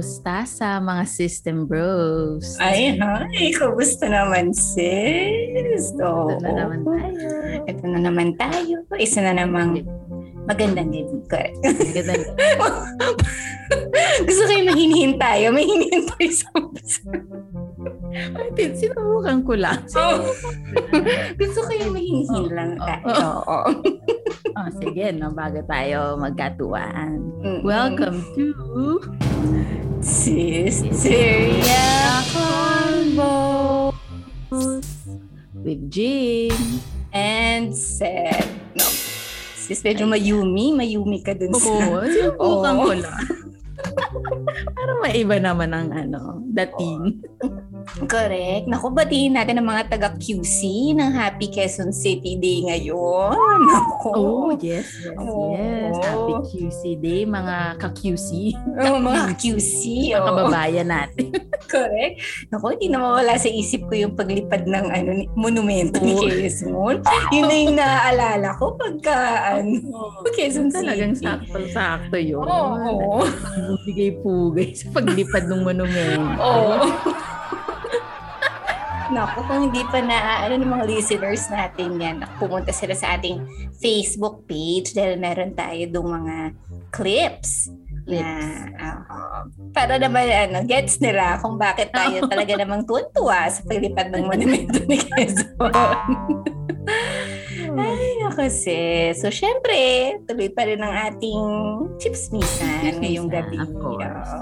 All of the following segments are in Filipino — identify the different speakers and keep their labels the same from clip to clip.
Speaker 1: Kumusta sa mga system bros?
Speaker 2: Ay, hi. Kumusta naman, sis?
Speaker 1: Ito na naman tayo.
Speaker 2: Ito na naman tayo. Isa na namang magandang gabi. Correct.
Speaker 1: Magandang
Speaker 2: Gusto kayo mahinihin tayo. Mahinihin tayo sa
Speaker 1: Martin, sinubukan ko lang.
Speaker 2: Oh. Gusto kayo mahinihin lang tayo. Oo.
Speaker 1: Oh, sige, no, bago tayo magkatuwaan.
Speaker 2: Mm-mm.
Speaker 1: Welcome to
Speaker 2: Sis Syria Convo
Speaker 1: with Jane.
Speaker 2: and Seth. No. Sis, medyo mayumi. Mayumi ka dun sa...
Speaker 1: Oo, sinubukan
Speaker 2: Oo.
Speaker 1: ko lang. Para maiba naman ang ano, dating.
Speaker 2: Correct. Naku, batiin natin ang mga taga-QC ng Happy Quezon City Day ngayon. Naku.
Speaker 1: Oh, yes, yes,
Speaker 2: Oo.
Speaker 1: yes. Happy QC Day, mga ka-QC,
Speaker 2: Oh, mga QC.
Speaker 1: mga
Speaker 2: Oh.
Speaker 1: kababayan natin.
Speaker 2: Correct. Naku, hindi na mawala sa isip ko yung paglipad ng ano, ni- monumento ni
Speaker 1: Oo.
Speaker 2: Quezon. Yun na yung naaalala ko pagka ano, Quezon
Speaker 1: Talagang
Speaker 2: City.
Speaker 1: sakto-sakto yun.
Speaker 2: Oo.
Speaker 1: Bumigay-pugay sa paglipad ng monumento.
Speaker 2: Oo. Naku, kung hindi pa na, ano ng mga listeners natin yan, pumunta sila sa ating Facebook page dahil meron tayo dong mga clips. Na, ah, para naman, ano, gets nila kung bakit tayo talaga namang tuntua sa paglipad ng monumento ni Quezon. Ay, naku sis. So, syempre, tuloy pa rin ang ating chips misan ngayong gabi.
Speaker 1: Of course.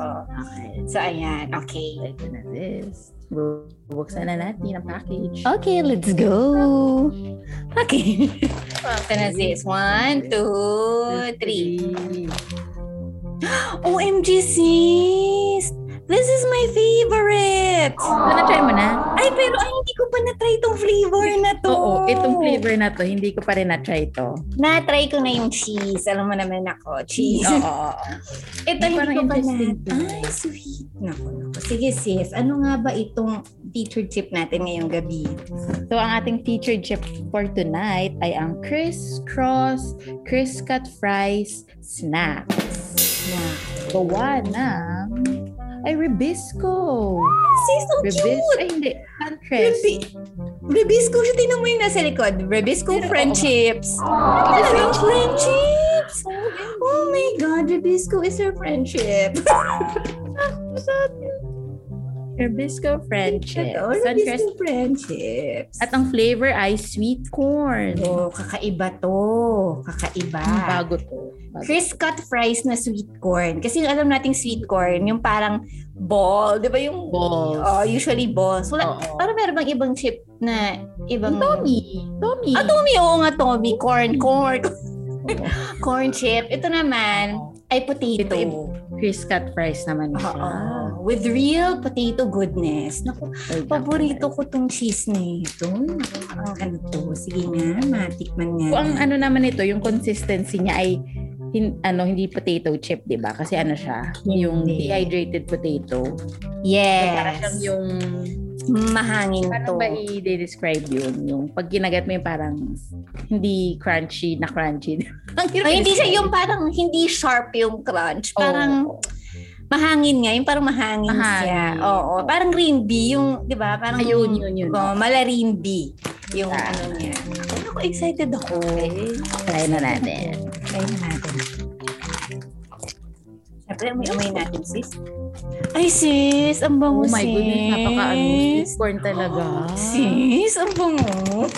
Speaker 1: Okay.
Speaker 2: So, ayan. Okay.
Speaker 1: Na this. Bubuksan na natin ang package.
Speaker 2: Okay, let's go. Okay. Ito na sis. One, two, three. OMG sis! This is my favorite!
Speaker 1: So, na-try mo na?
Speaker 2: Ay, pero ay, hindi pa na-try itong flavor na to.
Speaker 1: Oo, itong flavor na to, hindi ko pa rin na-try to.
Speaker 2: Na-try ko na yung cheese. Alam mo naman ako, cheese.
Speaker 1: Oo, oo, oo.
Speaker 2: Ito,
Speaker 1: Ay,
Speaker 2: hindi
Speaker 1: parang
Speaker 2: ko pa na. Ay, sweet. Naku, naku. Sige sis, ano nga ba itong featured chip natin ngayong gabi?
Speaker 1: So, ang ating featured chip for tonight ay ang Criss Cross Criss Cut Fries Snacks.
Speaker 2: Na.
Speaker 1: Gawa ng ay Ribisco.
Speaker 2: Sis, ang
Speaker 1: Ribis
Speaker 2: cute!
Speaker 1: ay hindi, Pantress.
Speaker 2: Rebi- Rebisco siya. Tingnan mo yung nasa likod. Rebisco
Speaker 1: Pero,
Speaker 2: friendships. Talagang friendships. Oh my God, Rebisco is her friendship.
Speaker 1: Ribisco Friendship.
Speaker 2: Oh,
Speaker 1: Suntress.
Speaker 2: Rebisco friendships.
Speaker 1: At ang flavor ay sweet corn.
Speaker 2: Oh, kakaiba to. Kakaiba.
Speaker 1: Ang bago to. Bago.
Speaker 2: Crisp cut fries na sweet corn. Kasi yung alam nating sweet corn, yung parang ball, di ba yung
Speaker 1: Balls.
Speaker 2: Oh, usually balls. Wala,
Speaker 1: Oo.
Speaker 2: parang meron bang ibang chip na ibang...
Speaker 1: Tommy. Tommy.
Speaker 2: Ah, Tommy. Oo nga, Tommy. Corn, corn. Corn chip. Ito naman ay potato.
Speaker 1: Ito, Criss Cut Fries naman siya.
Speaker 2: Oo. With real potato goodness. Naku, paborito ko tong cheese na ito. Ang ano to. Sige nga, matikman nga.
Speaker 1: So, ang ano naman ito, yung consistency niya ay hin, ano hindi potato chip, 'di ba? Kasi ano siya, yung dehydrated potato. So, parang
Speaker 2: Yes.
Speaker 1: siyang yung
Speaker 2: Mahangin
Speaker 1: paano
Speaker 2: to.
Speaker 1: ba i-describe yun? Yung pag kinagat mo yung parang hindi crunchy na crunchy.
Speaker 2: Ay, hindi siya yung parang hindi sharp yung crunch. Parang mahangin nga. Yung parang mahangin,
Speaker 1: Mahangin.
Speaker 2: siya. Oo. Parang green bee. Yung, di ba? Parang
Speaker 1: Ayun, yun, yun.
Speaker 2: Oh, malarin bee. Yung
Speaker 1: Ah.
Speaker 2: ano niya. Ako, excited ako.
Speaker 1: Okay. Try na natin.
Speaker 2: Try na natin. Siyempre, amoy-amoy natin, sis. Ay, sis! Ang
Speaker 1: Oh
Speaker 2: bango,
Speaker 1: my
Speaker 2: sis.
Speaker 1: goodness, napaka-ano. Sweet corn talaga.
Speaker 2: Sis, ang bango.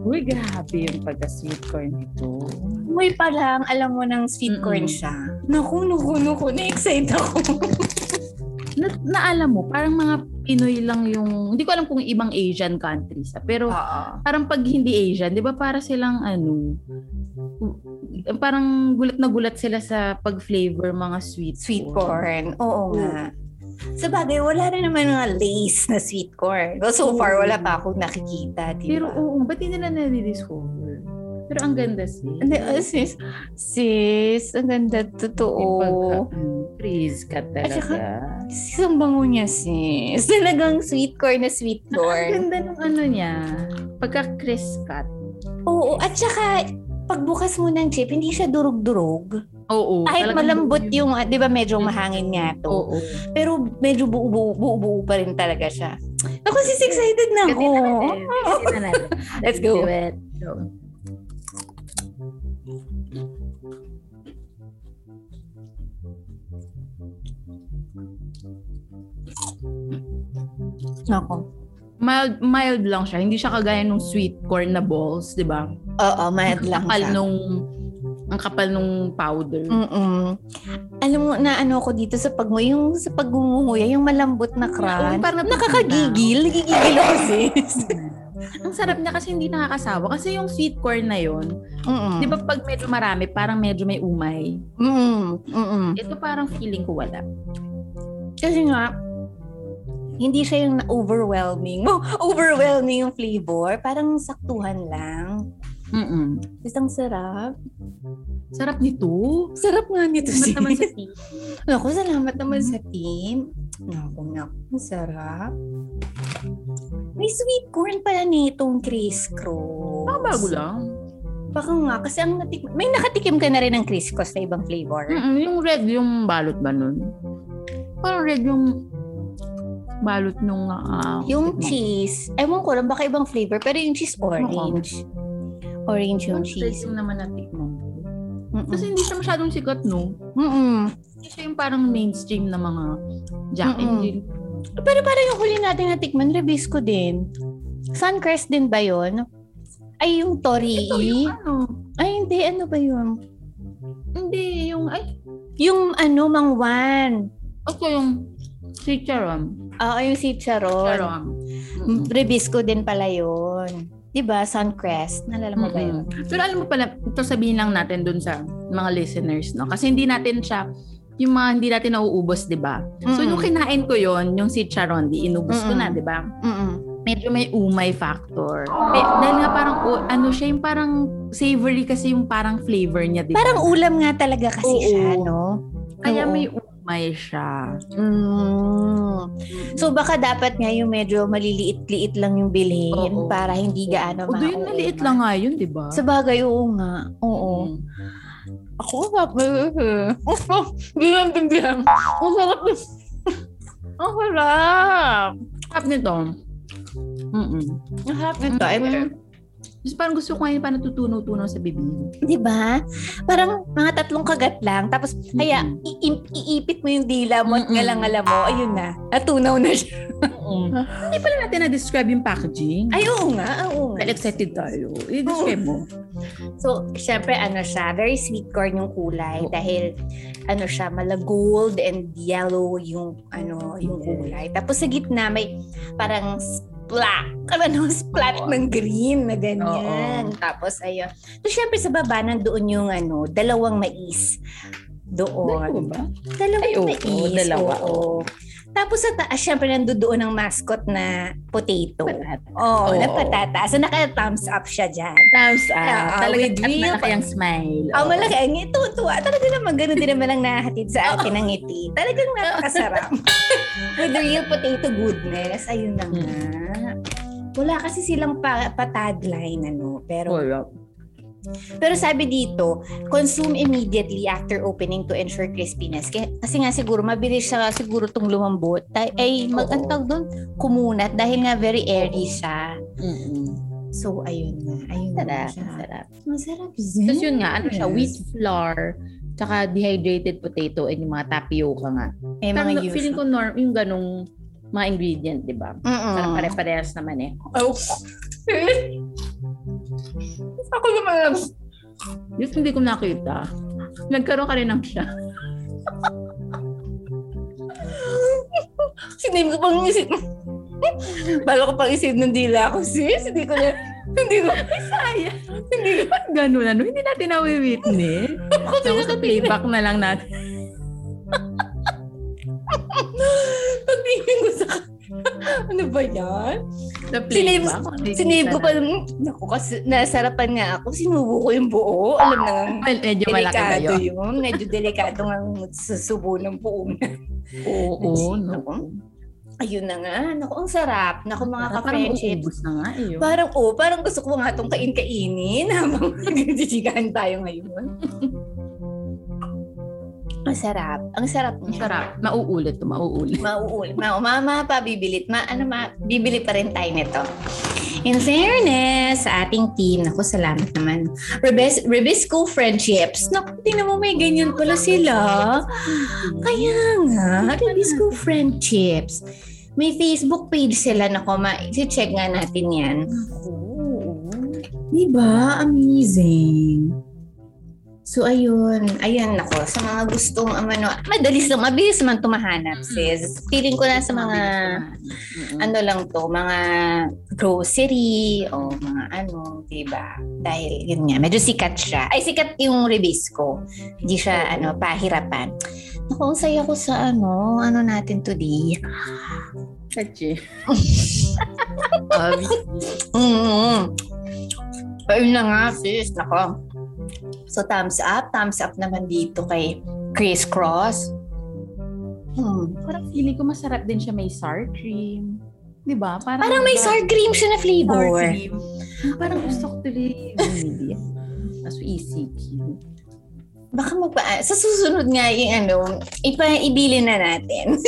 Speaker 1: Uy, grabe yung pagka-sweet corn nito.
Speaker 2: Amoy pa lang, alam mo ng sweet corn siya. Naku, naku, naku. Na-excite ako.
Speaker 1: Na, naalam mo, parang mga Pinoy lang yung, hindi ko alam kung ibang Asian countries, pero
Speaker 2: Oo.
Speaker 1: parang pag hindi Asian, di ba para silang ano, parang gulat na gulat sila sa pag-flavor mga sweet
Speaker 2: Sweet corn. Oo nga. Sa bagay, wala rin naman mga lace na sweet corn. Well, so far, wala pa akong nakikita. Diba?
Speaker 1: Pero oo, ba't hindi nila na-discover? Pero ang ganda sis.
Speaker 2: Hindi, ah, sis, sis, ang ganda, totoo.
Speaker 1: Pagka, mm, freeze ka
Speaker 2: At saka,
Speaker 1: talaga.
Speaker 2: sis, ang bango niya, sis. Talagang sweet corn na sweet
Speaker 1: Ang
Speaker 2: corn.
Speaker 1: ganda ng ano niya. Pagka crisp cut.
Speaker 2: Oo, at saka, pagbukas mo ng chip, hindi siya durog-durog.
Speaker 1: Oo.
Speaker 2: Kahit malambot yung, ah, di ba medyo mahangin nga to.
Speaker 1: Oo.
Speaker 2: Pero medyo buo-buo, pa rin talaga siya. Ako, sis, excited na ako.
Speaker 1: Kasi na natin.
Speaker 2: Let's go.
Speaker 1: Do it. Go.
Speaker 2: Ako.
Speaker 1: Mild, mild lang siya. Hindi siya kagaya nung sweet corn na balls, di ba?
Speaker 2: Oo, mild lang
Speaker 1: kapal
Speaker 2: siya.
Speaker 1: nung ang kapal nung powder.
Speaker 2: Mm-mm. Alam mo, na ano ko dito sa pag yung sa paggumunguya, yung malambot na
Speaker 1: Oo,
Speaker 2: crunch.
Speaker 1: parang
Speaker 2: nakakagigil. Nagigigil ako, sis.
Speaker 1: ang sarap niya kasi hindi nakakasawa. Kasi yung sweet corn na yon,
Speaker 2: Mm-mm.
Speaker 1: di ba pag medyo marami, parang medyo may umay.
Speaker 2: Mm-mm.
Speaker 1: Ito parang feeling ko wala.
Speaker 2: Kasi nga, hindi siya yung overwhelming. Overwhelming yung flavor. Parang saktuhan lang.
Speaker 1: Mm-mm.
Speaker 2: Isang sarap.
Speaker 1: Sarap nito.
Speaker 2: Sarap nga nito,
Speaker 1: Salamat naman sa tea.
Speaker 2: Naku, salamat naman sa team. Naku, naku, ang sarap. Sweet corn pala nitong Chris Cross.
Speaker 1: Baka bago lang.
Speaker 2: Baka nga, kasi ang natik may nakatikim ka na rin ng Chris Cross na ibang flavor.
Speaker 1: Mm-mm, yung red yung balot ba nun? Parang red yung balot nung ah,
Speaker 2: Yung
Speaker 1: tikman.
Speaker 2: cheese, ewan ko lang, baka ibang flavor, pero yung cheese orange. Orange yung
Speaker 1: Yung
Speaker 2: cheese.
Speaker 1: yung naman natikman.
Speaker 2: Mm-mm.
Speaker 1: Kasi hindi siya masyadong sikat, no?
Speaker 2: Mm-mm.
Speaker 1: Siya yung parang mainstream na mga Jack and. Jill.
Speaker 2: Pero parang yung huli natin natikman, Rebisco din. Suncrest din ba yon? Ay, yung Torii.
Speaker 1: Ito yung ano?
Speaker 2: Ay, hindi. Ano ba yun?
Speaker 1: Hindi, yung, ay,
Speaker 2: Yung ano, Mangwan.
Speaker 1: ito yung si Charon.
Speaker 2: Oo, yung si Charon.
Speaker 1: Charon.
Speaker 2: Mm, Rebisco din pala yun. Diba? Suncrest. Nalala mo ba yun?
Speaker 1: Pero alam mo pala, ito sabihin lang natin dun sa mga listeners, no? Kasi hindi natin siya, yung mga hindi natin nauubos, di ba? So, nung kinain ko yon yung si Charon, di inubos ko
Speaker 2: Mm-mm.
Speaker 1: na, di ba?
Speaker 2: Mm-mm.
Speaker 1: Medyo may umay factor. Eh, dahil nga parang, oh, ano siya, yung parang savory kasi yung parang flavor niya, di ba?
Speaker 2: Parang ulam nga talaga kasi
Speaker 1: Oo.
Speaker 2: siya, no?
Speaker 1: Kaya
Speaker 2: Oo.
Speaker 1: may umay siya.
Speaker 2: Mm. So baka dapat nga yung medyo maliliit-liit lang yung bilhin
Speaker 1: Oo.
Speaker 2: para hindi gaano
Speaker 1: O, doon maliit lang nga yun, di ba?
Speaker 2: Sa bagay, oo nga. Oo.
Speaker 1: Mm.
Speaker 2: Ako, sarap na Bilang bilang. Ang sarap. Ang sarap.
Speaker 1: Sarap nito. Mm-mm.
Speaker 2: Ang sarap nito. I mean,
Speaker 1: Just parang gusto ko ngayon pa natutunaw-tunaw sa bibig.
Speaker 2: di ba? Parang mga tatlong kagat lang. Tapos, kaya,
Speaker 1: Mm-mm.
Speaker 2: i- iipit mo yung dila mo at ngalang-ngala mo. Ayun na. Natunaw na siya.
Speaker 1: Hindi pala natin na-describe yung packaging.
Speaker 2: Ay, oo nga. Oo nga.
Speaker 1: Well, excited tayo. I-describe mo.
Speaker 2: So, syempre, ano siya, very sweet corn yung kulay
Speaker 1: Oo.
Speaker 2: dahil ano siya, mala gold and yellow yung ano, yung kulay. Tapos sa gitna may parang splat, ano, splat ng green na ganyan.
Speaker 1: Oo.
Speaker 2: Tapos ayun. So, syempre sa baba nandoon yung ano, dalawang mais. Doon.
Speaker 1: Dalawa ba?
Speaker 2: Dalawang
Speaker 1: Ay, oo,
Speaker 2: mais.
Speaker 1: dalawa,
Speaker 2: oo. Tapos sa taas, syempre nandoon ang mascot na potato. Oo,
Speaker 1: Oo.
Speaker 2: na patata. So, naka-thumbs up siya dyan.
Speaker 1: Thumbs up.
Speaker 2: Ah,
Speaker 1: Talaga
Speaker 2: with
Speaker 1: at malaki ang smile.
Speaker 2: Ah,
Speaker 1: Oo.
Speaker 2: malaki. Ang ito, tuwa. Talaga naman, ganun din naman ang nahatid sa akin ng ngiti. Talagang napakasarap. With real potato goodness. Ayun na nga. Wala kasi silang pa, pa-tagline, ano. Pero. Pero sabi dito, consume immediately after opening to ensure crispiness. Kasi nga siguro, mabilis siya siguro tong lumambot. Ay, mag,
Speaker 1: Oo.
Speaker 2: ang tawag doon, kumunat. Dahil nga very airy siya.
Speaker 1: Mm-mm.
Speaker 2: So, ayun na. Ayun na
Speaker 1: Sarap.
Speaker 2: siya.
Speaker 1: Sarap.
Speaker 2: Masarap.
Speaker 1: Tapos yun nga, ano siya, wheat flour, tsaka dehydrated potato, and yung mga tapioca nga.
Speaker 2: Mga
Speaker 1: Parang
Speaker 2: usual.
Speaker 1: feeling ko norm, yung ganong mga ingredient, di ba? Parang pare-parehas naman eh.
Speaker 2: Oh. Ako naman.
Speaker 1: Just hindi ko nakita. Nagkaroon ka rin ng siya.
Speaker 2: Sinave ko pang isip. Bala ko pang isip ng dila ko, sis. Hindi ko na, hindi ko,
Speaker 1: Sayang. Hindi ko ganun ano. Hindi natin nawi-witness.
Speaker 2: ako
Speaker 1: Ako sa playback na lang natin.
Speaker 2: Pagtingin ko sa ano ba yan?
Speaker 1: Sa
Speaker 2: Sinave, sinave ko pa,
Speaker 1: na-
Speaker 2: naku, kasi nasarapan nga ako. Sinubo ko yung buo. Alam na nga,
Speaker 1: Well, medyo malaki ba yun?
Speaker 2: yun. Medyo delikado nga susubo ng buo na.
Speaker 1: Oo, oo, no.
Speaker 2: Ayun na nga. Naku, ang sarap. Naku, mga
Speaker 1: Parang
Speaker 2: ka-friendships.
Speaker 1: uubos na nga eh. yun.
Speaker 2: Parang, oh, parang gusto ko nga itong kain-kainin habang nagjijigahan tayo ngayon. Masarap. Ang sarap niya.
Speaker 1: sarap. Mauulit to, mauulit.
Speaker 2: Mauul. Ma, mama pa bibilit. Ma, ano ma, bibili pa rin tayo nito. In fairness, sa ating team, naku, salamat naman. Rebis, Rebisco Friendships. Naku, tingnan mo, may ganyan pala sila. Kaya nga, Rebisco Friendships. May Facebook page sila. Naku, ma, check nga natin yan. Diba? Amazing. So, ayun. Ayun, nako. Sa mga gustong, um, ano, madalis lang, mabilis naman tumahanap, sis. Feeling ko na sa mga, ano lang to, mga grocery o mga ano, diba? Dahil, yun nga, medyo sikat siya. Ay, sikat yung Rebisco. Hindi siya, ano, pahirapan. Naku, ang saya ko sa, ano, ano natin today.
Speaker 1: Kachi.
Speaker 2: Mm-hmm. Ayun na nga, sis. Nako. So, thumbs up. Thumbs up naman dito kay Chris Cross. Hmm.
Speaker 1: Parang feeling ko masarap din siya may sour cream. Di ba? Parang,
Speaker 2: Parang may sour cream siya na
Speaker 1: sour
Speaker 2: flavor.
Speaker 1: cream. Parang gusto ko tuloy. Kaso easy cute.
Speaker 2: Baka magpa... Sa susunod nga yung ano, ipa, ibili na natin.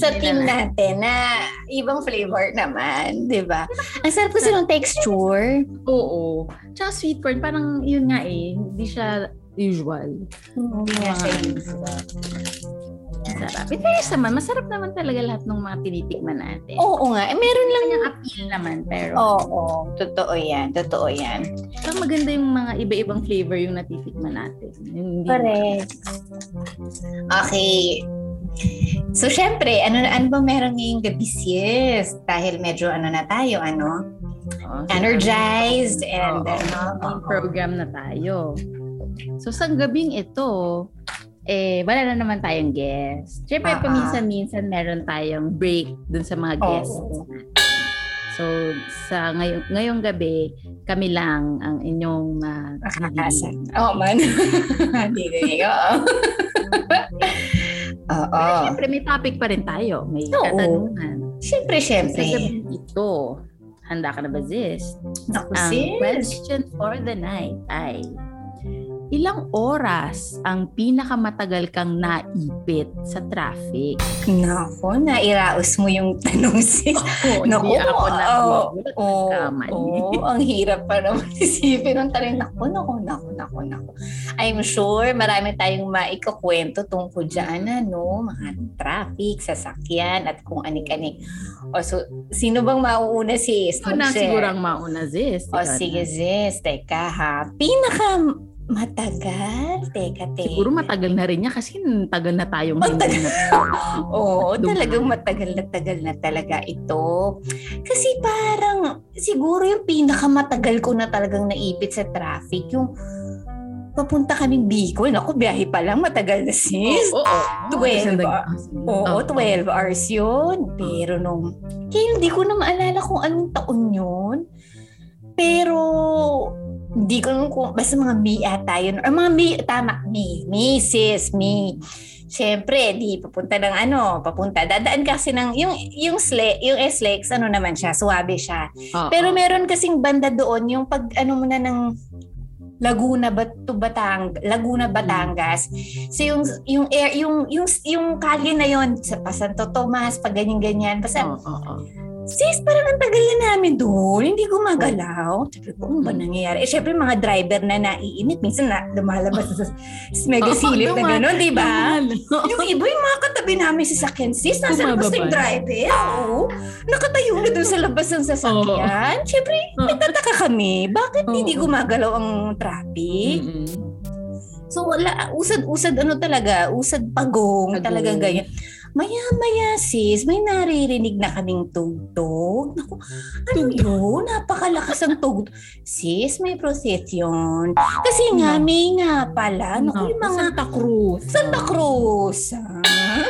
Speaker 2: sa team
Speaker 1: na
Speaker 2: natin na ibang flavor naman. Di ba? Ang sarap kasi ng texture.
Speaker 1: Oo. Tsaka sweet corn, parang yun nga eh. Hindi siya usual.
Speaker 2: Hindi nga siya
Speaker 1: Ah.
Speaker 2: usual.
Speaker 1: Masarap. In fairness naman, masarap naman talaga lahat ng mga tinitikman natin.
Speaker 2: Oo nga. Eh, meron lang
Speaker 1: Kanyang appeal naman, pero
Speaker 2: Oo, totoo yan. Totoo yan.
Speaker 1: parang maganda yung mga iba-ibang flavor yung natitikman natin. Yung hindi-
Speaker 2: Correct. Okay. So, syempre, ano, ano ba meron ngayong gabi, sis? Dahil medyo ano na tayo, ano?
Speaker 1: Oo, so,
Speaker 2: Energized
Speaker 1: Oo,
Speaker 2: and ano?
Speaker 1: may program na tayo. So sa gabing ito, eh, wala na naman tayong guest. Siyempre,
Speaker 2: ah.
Speaker 1: paminsan-minsan meron tayong break dun sa mga guests.
Speaker 2: Oo.
Speaker 1: So, sa ngayong, ngayong gabi, kami lang ang inyong uh,
Speaker 2: Nakakasa. Oo man. Hindi ko. Oo. Oo.
Speaker 1: Siyempre, may topic pa rin tayo. May
Speaker 2: Oo.
Speaker 1: katanungan.
Speaker 2: Siyempre, siyempre.
Speaker 1: gabing ito, handa ka na ba, Ziz?
Speaker 2: Naku,
Speaker 1: Ang
Speaker 2: sis.
Speaker 1: question for the night ay, ilang oras ang pinakamatagal kang naipit sa traffic?
Speaker 2: Naku, nairaos mo yung tanong, sis.
Speaker 1: Oh,
Speaker 2: Naku,
Speaker 1: hindi ako nagugulat
Speaker 2: Oo,
Speaker 1: nagkamali.
Speaker 2: oo, ang hirap pa naman isipin ng tanong. Naku, naku, naku, naku, naku. I'm sure marami tayong maikukwento tungkol dyan, ano, mga traffic, sasakyan, at kung anik-anik. O, so, sino bang mauuna, sis?
Speaker 1: Ito na siguro ang mauna, Ziz.
Speaker 2: O, sige,
Speaker 1: na.
Speaker 2: sis. Teka, ha. Pinaka matagal? Teka, teka.
Speaker 1: Siguro matagal na rin niya kasi tagal na tayong
Speaker 2: Matagal.
Speaker 1: hindi na.
Speaker 2: Oo, talagang matagal na tagal na talaga ito. Kasi parang siguro yung pinakamatagal ko na talagang naipit sa traffic, yung papunta kaming Bicol. Naku, biyahe pa lang, matagal na sis.
Speaker 1: Oo, oo.
Speaker 2: Twelve
Speaker 1: Kasi nag-
Speaker 2: ah. Oo, 12 hours yun. Pero nung, kaya hindi ko na maalala kung anong taon yun. Pero, hindi ko nung kung, basta mga me ata yun. Or mga me, tama, me, me, sis, me. Siyempre, di papunta ng ano, papunta. Dadaan kasi ng, yung, yung, sle, yung SLEX, ano naman siya, suwabe siya.
Speaker 1: Oo.
Speaker 2: Pero meron kasing banda doon, yung pag ano mo na ng Laguna Bat to Batang Laguna Batangas. So yung yung air yung yung yung kalye na yon sa pa Santo Tomas pag ganyan ganyan. Basta
Speaker 1: Oo, oo, oo.
Speaker 2: Sis parang ang tagal na namin doon, hindi gumagalaw. Sabi ko, ano ba nangyayari? Eh syempre mga driver na naiinit, minsan na lumalabas sa mega silip na gano'n, di ba? Yung iba, yung mga katabi namin sa sakyan, sis, nasa labas na yung driver. Oo. Nakatayo na doon sa labas ng sasakyan. Siyempre, nagtataka kami. Bakit hindi
Speaker 1: Oo.
Speaker 2: gumagalaw ang traffic?
Speaker 1: Mm-mm.
Speaker 2: So, wala, usad-usad ano talaga, usad pagong,
Speaker 1: Pagong.
Speaker 2: talagang ganyan. Maya-maya sis, may naririnig na kaming tugtog. Naku, ano yun? Napakalakas ang tugtog. Sis, may procession. Kasi nga,
Speaker 1: Naku.
Speaker 2: may nga pala. Naku, yung mga
Speaker 1: Santa Cruz.
Speaker 2: Santa Cruz. Ah,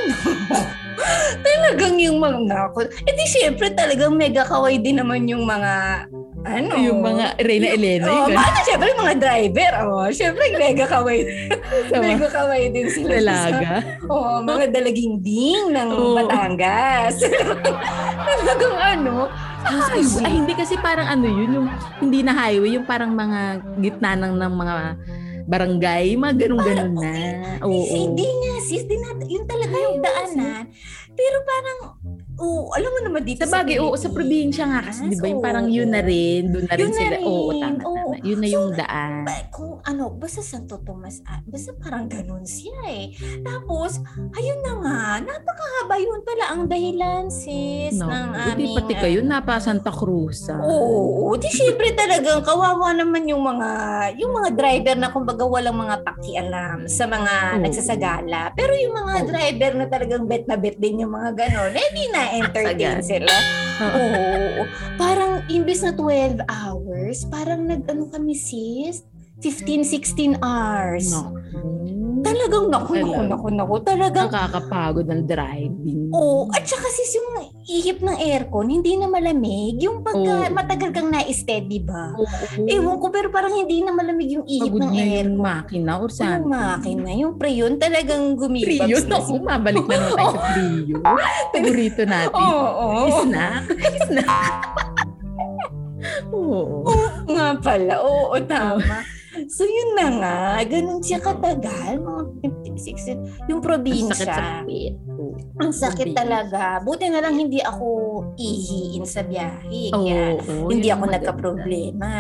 Speaker 2: talagang yung mga nako. Eh di syempre talagang mega kawaii din naman yung mga ano.
Speaker 1: Yung mga Reyna Elena.
Speaker 2: Oh,
Speaker 1: yung
Speaker 2: paano syempre mga driver. Oh, syempre mega.
Speaker 1: Tama.
Speaker 2: mega kawaii din sila.
Speaker 1: Dalaga.
Speaker 2: Oh, mga dalaging ding ng
Speaker 1: Oo.
Speaker 2: Batangas. talagang ano.
Speaker 1: Ay, ay, hindi kasi parang ano yun, yung hindi na highway, yung parang mga gitna ng, ng mga barangay, mga ganun-ganun na. Oo.
Speaker 2: Hindi nga sis, di na, yun talaga yung daanan. Pero parang, oo, alam mo naman dito
Speaker 1: Sa bagay, oo, sa probinsya nga kasi, di ba, yung parang yun na rin, doon na rin
Speaker 2: Yun na
Speaker 1: sila. Oo,
Speaker 2: rin,
Speaker 1: tama,
Speaker 2: oo.
Speaker 1: tama. Yun na yung daan.
Speaker 2: Ba, kung ano, basta Santo Tomas, ah, basta parang ganun siya eh. Tapos, ayun na nga, napakahaba yun pala ang dahilan sis
Speaker 1: No,
Speaker 2: ng aming...
Speaker 1: pati
Speaker 2: ah,
Speaker 1: kayo, napa Santa Cruz. ah.
Speaker 2: Oo, di syempre talagang kawawa naman yung mga yung mga driver na kumbaga walang mga pakialam sa mga
Speaker 1: Oo.
Speaker 2: nagsasagala. Pero yung mga
Speaker 1: Oo.
Speaker 2: driver na talagang bet na bet din yung mga ganon, eh di na-entertain sila. Oo. Parang imbes na 12 hours, parang nag-ano kami sis, 15-16 hours.
Speaker 1: No.
Speaker 2: Talagang naku, naku, naku, naku. Talagang
Speaker 1: Nakakapagod ng driving.
Speaker 2: Oo, at saka sis yung ihip ng aircon, hindi na malamig. Yung pagka
Speaker 1: Oo.
Speaker 2: matagal kang na-steady ba?
Speaker 1: Oo.
Speaker 2: Ewan ko, pero parang hindi na malamig yung ihip
Speaker 1: Pagod
Speaker 2: ng
Speaker 1: na yung
Speaker 2: aircon.
Speaker 1: makina or
Speaker 2: Yung
Speaker 1: something.
Speaker 2: makina, yung preyon talagang gumibabs
Speaker 1: Priyo,
Speaker 2: na
Speaker 1: naku, mabalik na naman tayo sa Priyo. Paborito natin.
Speaker 2: Oo, oo.
Speaker 1: Snack. Snack. Oo.
Speaker 2: nga pala. Oo, tama. So yun na nga, ganun siya katagal, mga 56. Yung
Speaker 1: Ang
Speaker 2: probinsya.
Speaker 1: sakit sa.
Speaker 2: Ang sakit talaga. Buti na lang hindi ako ihiin sa biyahe.
Speaker 1: Oo,
Speaker 2: Kaya
Speaker 1: oo,
Speaker 2: hindi ako
Speaker 1: ang
Speaker 2: nagka-problema.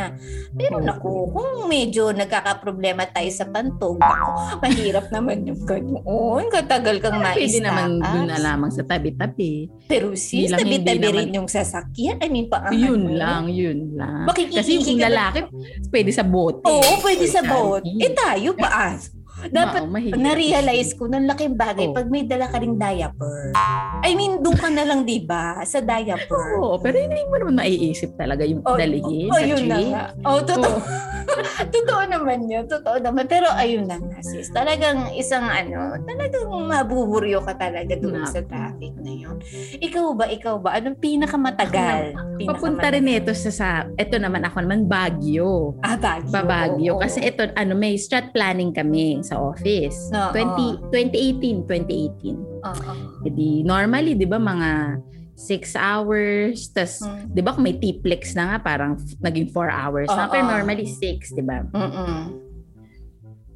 Speaker 2: Pero
Speaker 1: Oo.
Speaker 2: naku, kung medyo nagkaka-problema tayo sa pantog, naku, mahirap naman yung ganoon. Katagal kang
Speaker 1: Pwede
Speaker 2: na-stack
Speaker 1: naman doon na lamang sa tabi-tabi.
Speaker 2: Pero sis,
Speaker 1: Hindi lang- hindi
Speaker 2: tabi-tabi
Speaker 1: naman-
Speaker 2: rin yung sasakyan. I mean, pa
Speaker 1: Yun lang, yun lang. Kasi yung lalaki, pwede sa bote.
Speaker 2: Oo, pwede
Speaker 1: Or
Speaker 2: boat.
Speaker 1: canteen.
Speaker 2: Eh tayo pa ah. Dapat na-realize ko ng laking bagay
Speaker 1: Oo.
Speaker 2: pag may dala ka ring diaper. I mean, doon ka na lang, di ba? Sa diaper.
Speaker 1: Oo, pero hindi mo naman maiisip talaga yung
Speaker 2: Oh,
Speaker 1: daligin
Speaker 2: oh, yun na nga. Oh, totoo.
Speaker 1: Oo.
Speaker 2: totoo naman yun. Totoo naman. Pero ayun na nga, sis. Talagang isang ano, talagang mabuburyo ka talaga doon sa traffic na yun. Ikaw ba, ikaw ba? Anong pinakamatagal?
Speaker 1: Papunta rin ito sa, sa, ito naman ako naman, Baguio.
Speaker 2: Ah, Baguio.
Speaker 1: Babagyo.
Speaker 2: Oo.
Speaker 1: Kasi ito, ano, may strat planning kami sa office.
Speaker 2: Oo.
Speaker 1: 20, 2018, 2018.
Speaker 2: Oo.
Speaker 1: Edi, normally, di ba, mga 6 hours, tas,
Speaker 2: Mm.
Speaker 1: di ba, kung may T-Plex na nga, parang naging 4 hours na.
Speaker 2: Oo.
Speaker 1: Pero normally 6, di ba?
Speaker 2: Mm-mm.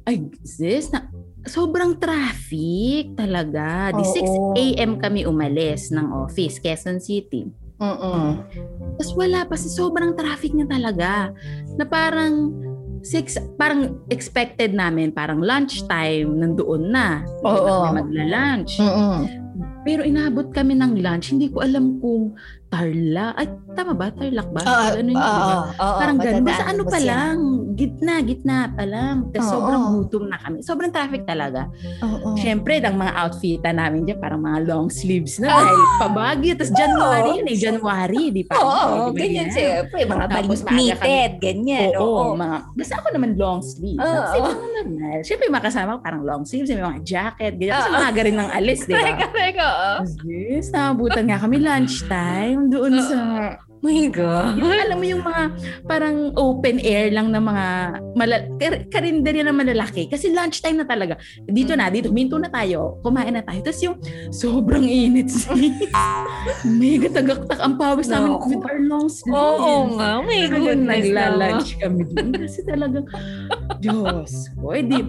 Speaker 1: Ay, sis, na, sobrang traffic talaga. Di
Speaker 2: Oo.
Speaker 1: 6 a.m. kami umalis ng office, Quezon City.
Speaker 2: Mm-mm.
Speaker 1: Tapos wala pa, sobrang traffic na talaga. Na parang six, parang expected namin, parang lunchtime, nandoon na.
Speaker 2: Oo.
Speaker 1: kami magla-lunch.
Speaker 2: Mm-mm.
Speaker 1: Pero inabot kami ng lunch, hindi ko alam kung Tarlac. Ay, tama ba? Tarlac ba?
Speaker 2: Ah,
Speaker 1: Ano yun, ba?
Speaker 2: ah, ah,
Speaker 1: Parang ganun. Basta ano pa lang, gitna, gitna pa lang. Tapos
Speaker 2: Oo.
Speaker 1: sobrang gutom na kami. Sobrang traffic talaga.
Speaker 2: Oo.
Speaker 1: Siyempre, ang mga outfitan namin dyan, parang mga long sleeves na dahil pabagyo. Tapos January yun eh, January, di pa?
Speaker 2: Oo,
Speaker 1: Di ba
Speaker 2: ganyan
Speaker 1: yan?
Speaker 2: siyempre. Mga
Speaker 1: Tapos
Speaker 2: knitted, ganyan.
Speaker 1: Oo,
Speaker 2: Oo.
Speaker 1: mga, basta ako naman long sleeves.
Speaker 2: Oo.
Speaker 1: Kasi mga normal. Siyempre, yung mga kasama ko parang long sleeves, may mga jacket, ganyan. Kasi
Speaker 2: Oo.
Speaker 1: maaga rin ng alis, di ba?
Speaker 2: Teka, teka. oh.
Speaker 1: Yes, nakabutan nga kami lunchtime doon sa
Speaker 2: My God.
Speaker 1: Yung, alam mo yung mga parang open air lang na mga mala- kar- karinderya na malalaki. Kasi lunchtime na talaga. Dito na, dito, minto na tayo. Kumain na tayo. Tapos yung sobrang init. sis. Mega tagaktak ang pawis namin
Speaker 2: Naku.
Speaker 1: with our long sleeves.
Speaker 2: Oo nga, my
Speaker 1: Talagang
Speaker 2: goodness
Speaker 1: nagla-lunch kami doon. Kasi talagang, Diyos. O, di,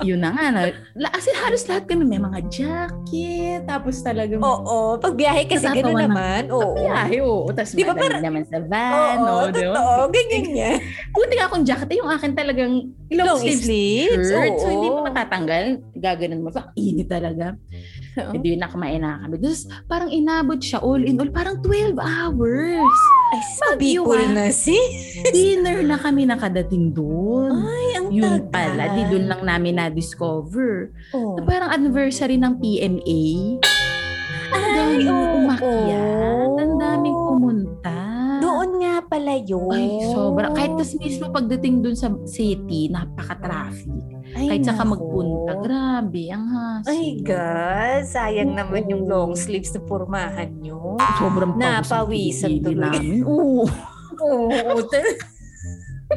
Speaker 1: yun na nga. Na, la- kasi halos lahat kami may mga jacket. Tapos talagang,
Speaker 2: Oo, pag biyahe kasi gano'n
Speaker 1: na.
Speaker 2: naman. Oo.
Speaker 1: Biyahe, oo. Tapos
Speaker 2: Di ba
Speaker 1: madami
Speaker 2: parang-
Speaker 1: naman sa van.
Speaker 2: Oo,
Speaker 1: oh, ba?
Speaker 2: totoo. Ganyan niya.
Speaker 1: Buti nga akong jacket, eh, yung akin talagang long,
Speaker 2: Long
Speaker 1: sleeves
Speaker 2: sleeves.
Speaker 1: shirt. So,
Speaker 2: oo.
Speaker 1: hindi mo matatanggal. Gaganon mo. Pa, init talaga.
Speaker 2: Oo.
Speaker 1: Hindi na kumain na kami. Tapos, parang inabot siya all in all. Parang 12 hours.
Speaker 2: Ay, sa
Speaker 1: Baguio,
Speaker 2: Bicol
Speaker 1: ah.
Speaker 2: na si.
Speaker 1: Dinner na kami nakadating doon.
Speaker 2: Ay, ang
Speaker 1: Yun pala, di doon lang namin na-discover.
Speaker 2: Oo.
Speaker 1: Na parang anniversary ng PMA. Ang
Speaker 2: Ay,
Speaker 1: daming
Speaker 2: oo.
Speaker 1: umakyat. Ang daming pumunta.
Speaker 2: Doon nga pala yun.
Speaker 1: Ay, sobra. Kahit tas mismo pagdating dun sa city, napaka-traffic.
Speaker 2: Ay,
Speaker 1: Kahit saka magpunta, grabe, ang hassle.
Speaker 2: Ay, God. Sayang naman yung long sleeves na purmahan nyo.
Speaker 1: Sobrang pawis
Speaker 2: Napawisan tuloy.
Speaker 1: namin. Oo.
Speaker 2: Oo.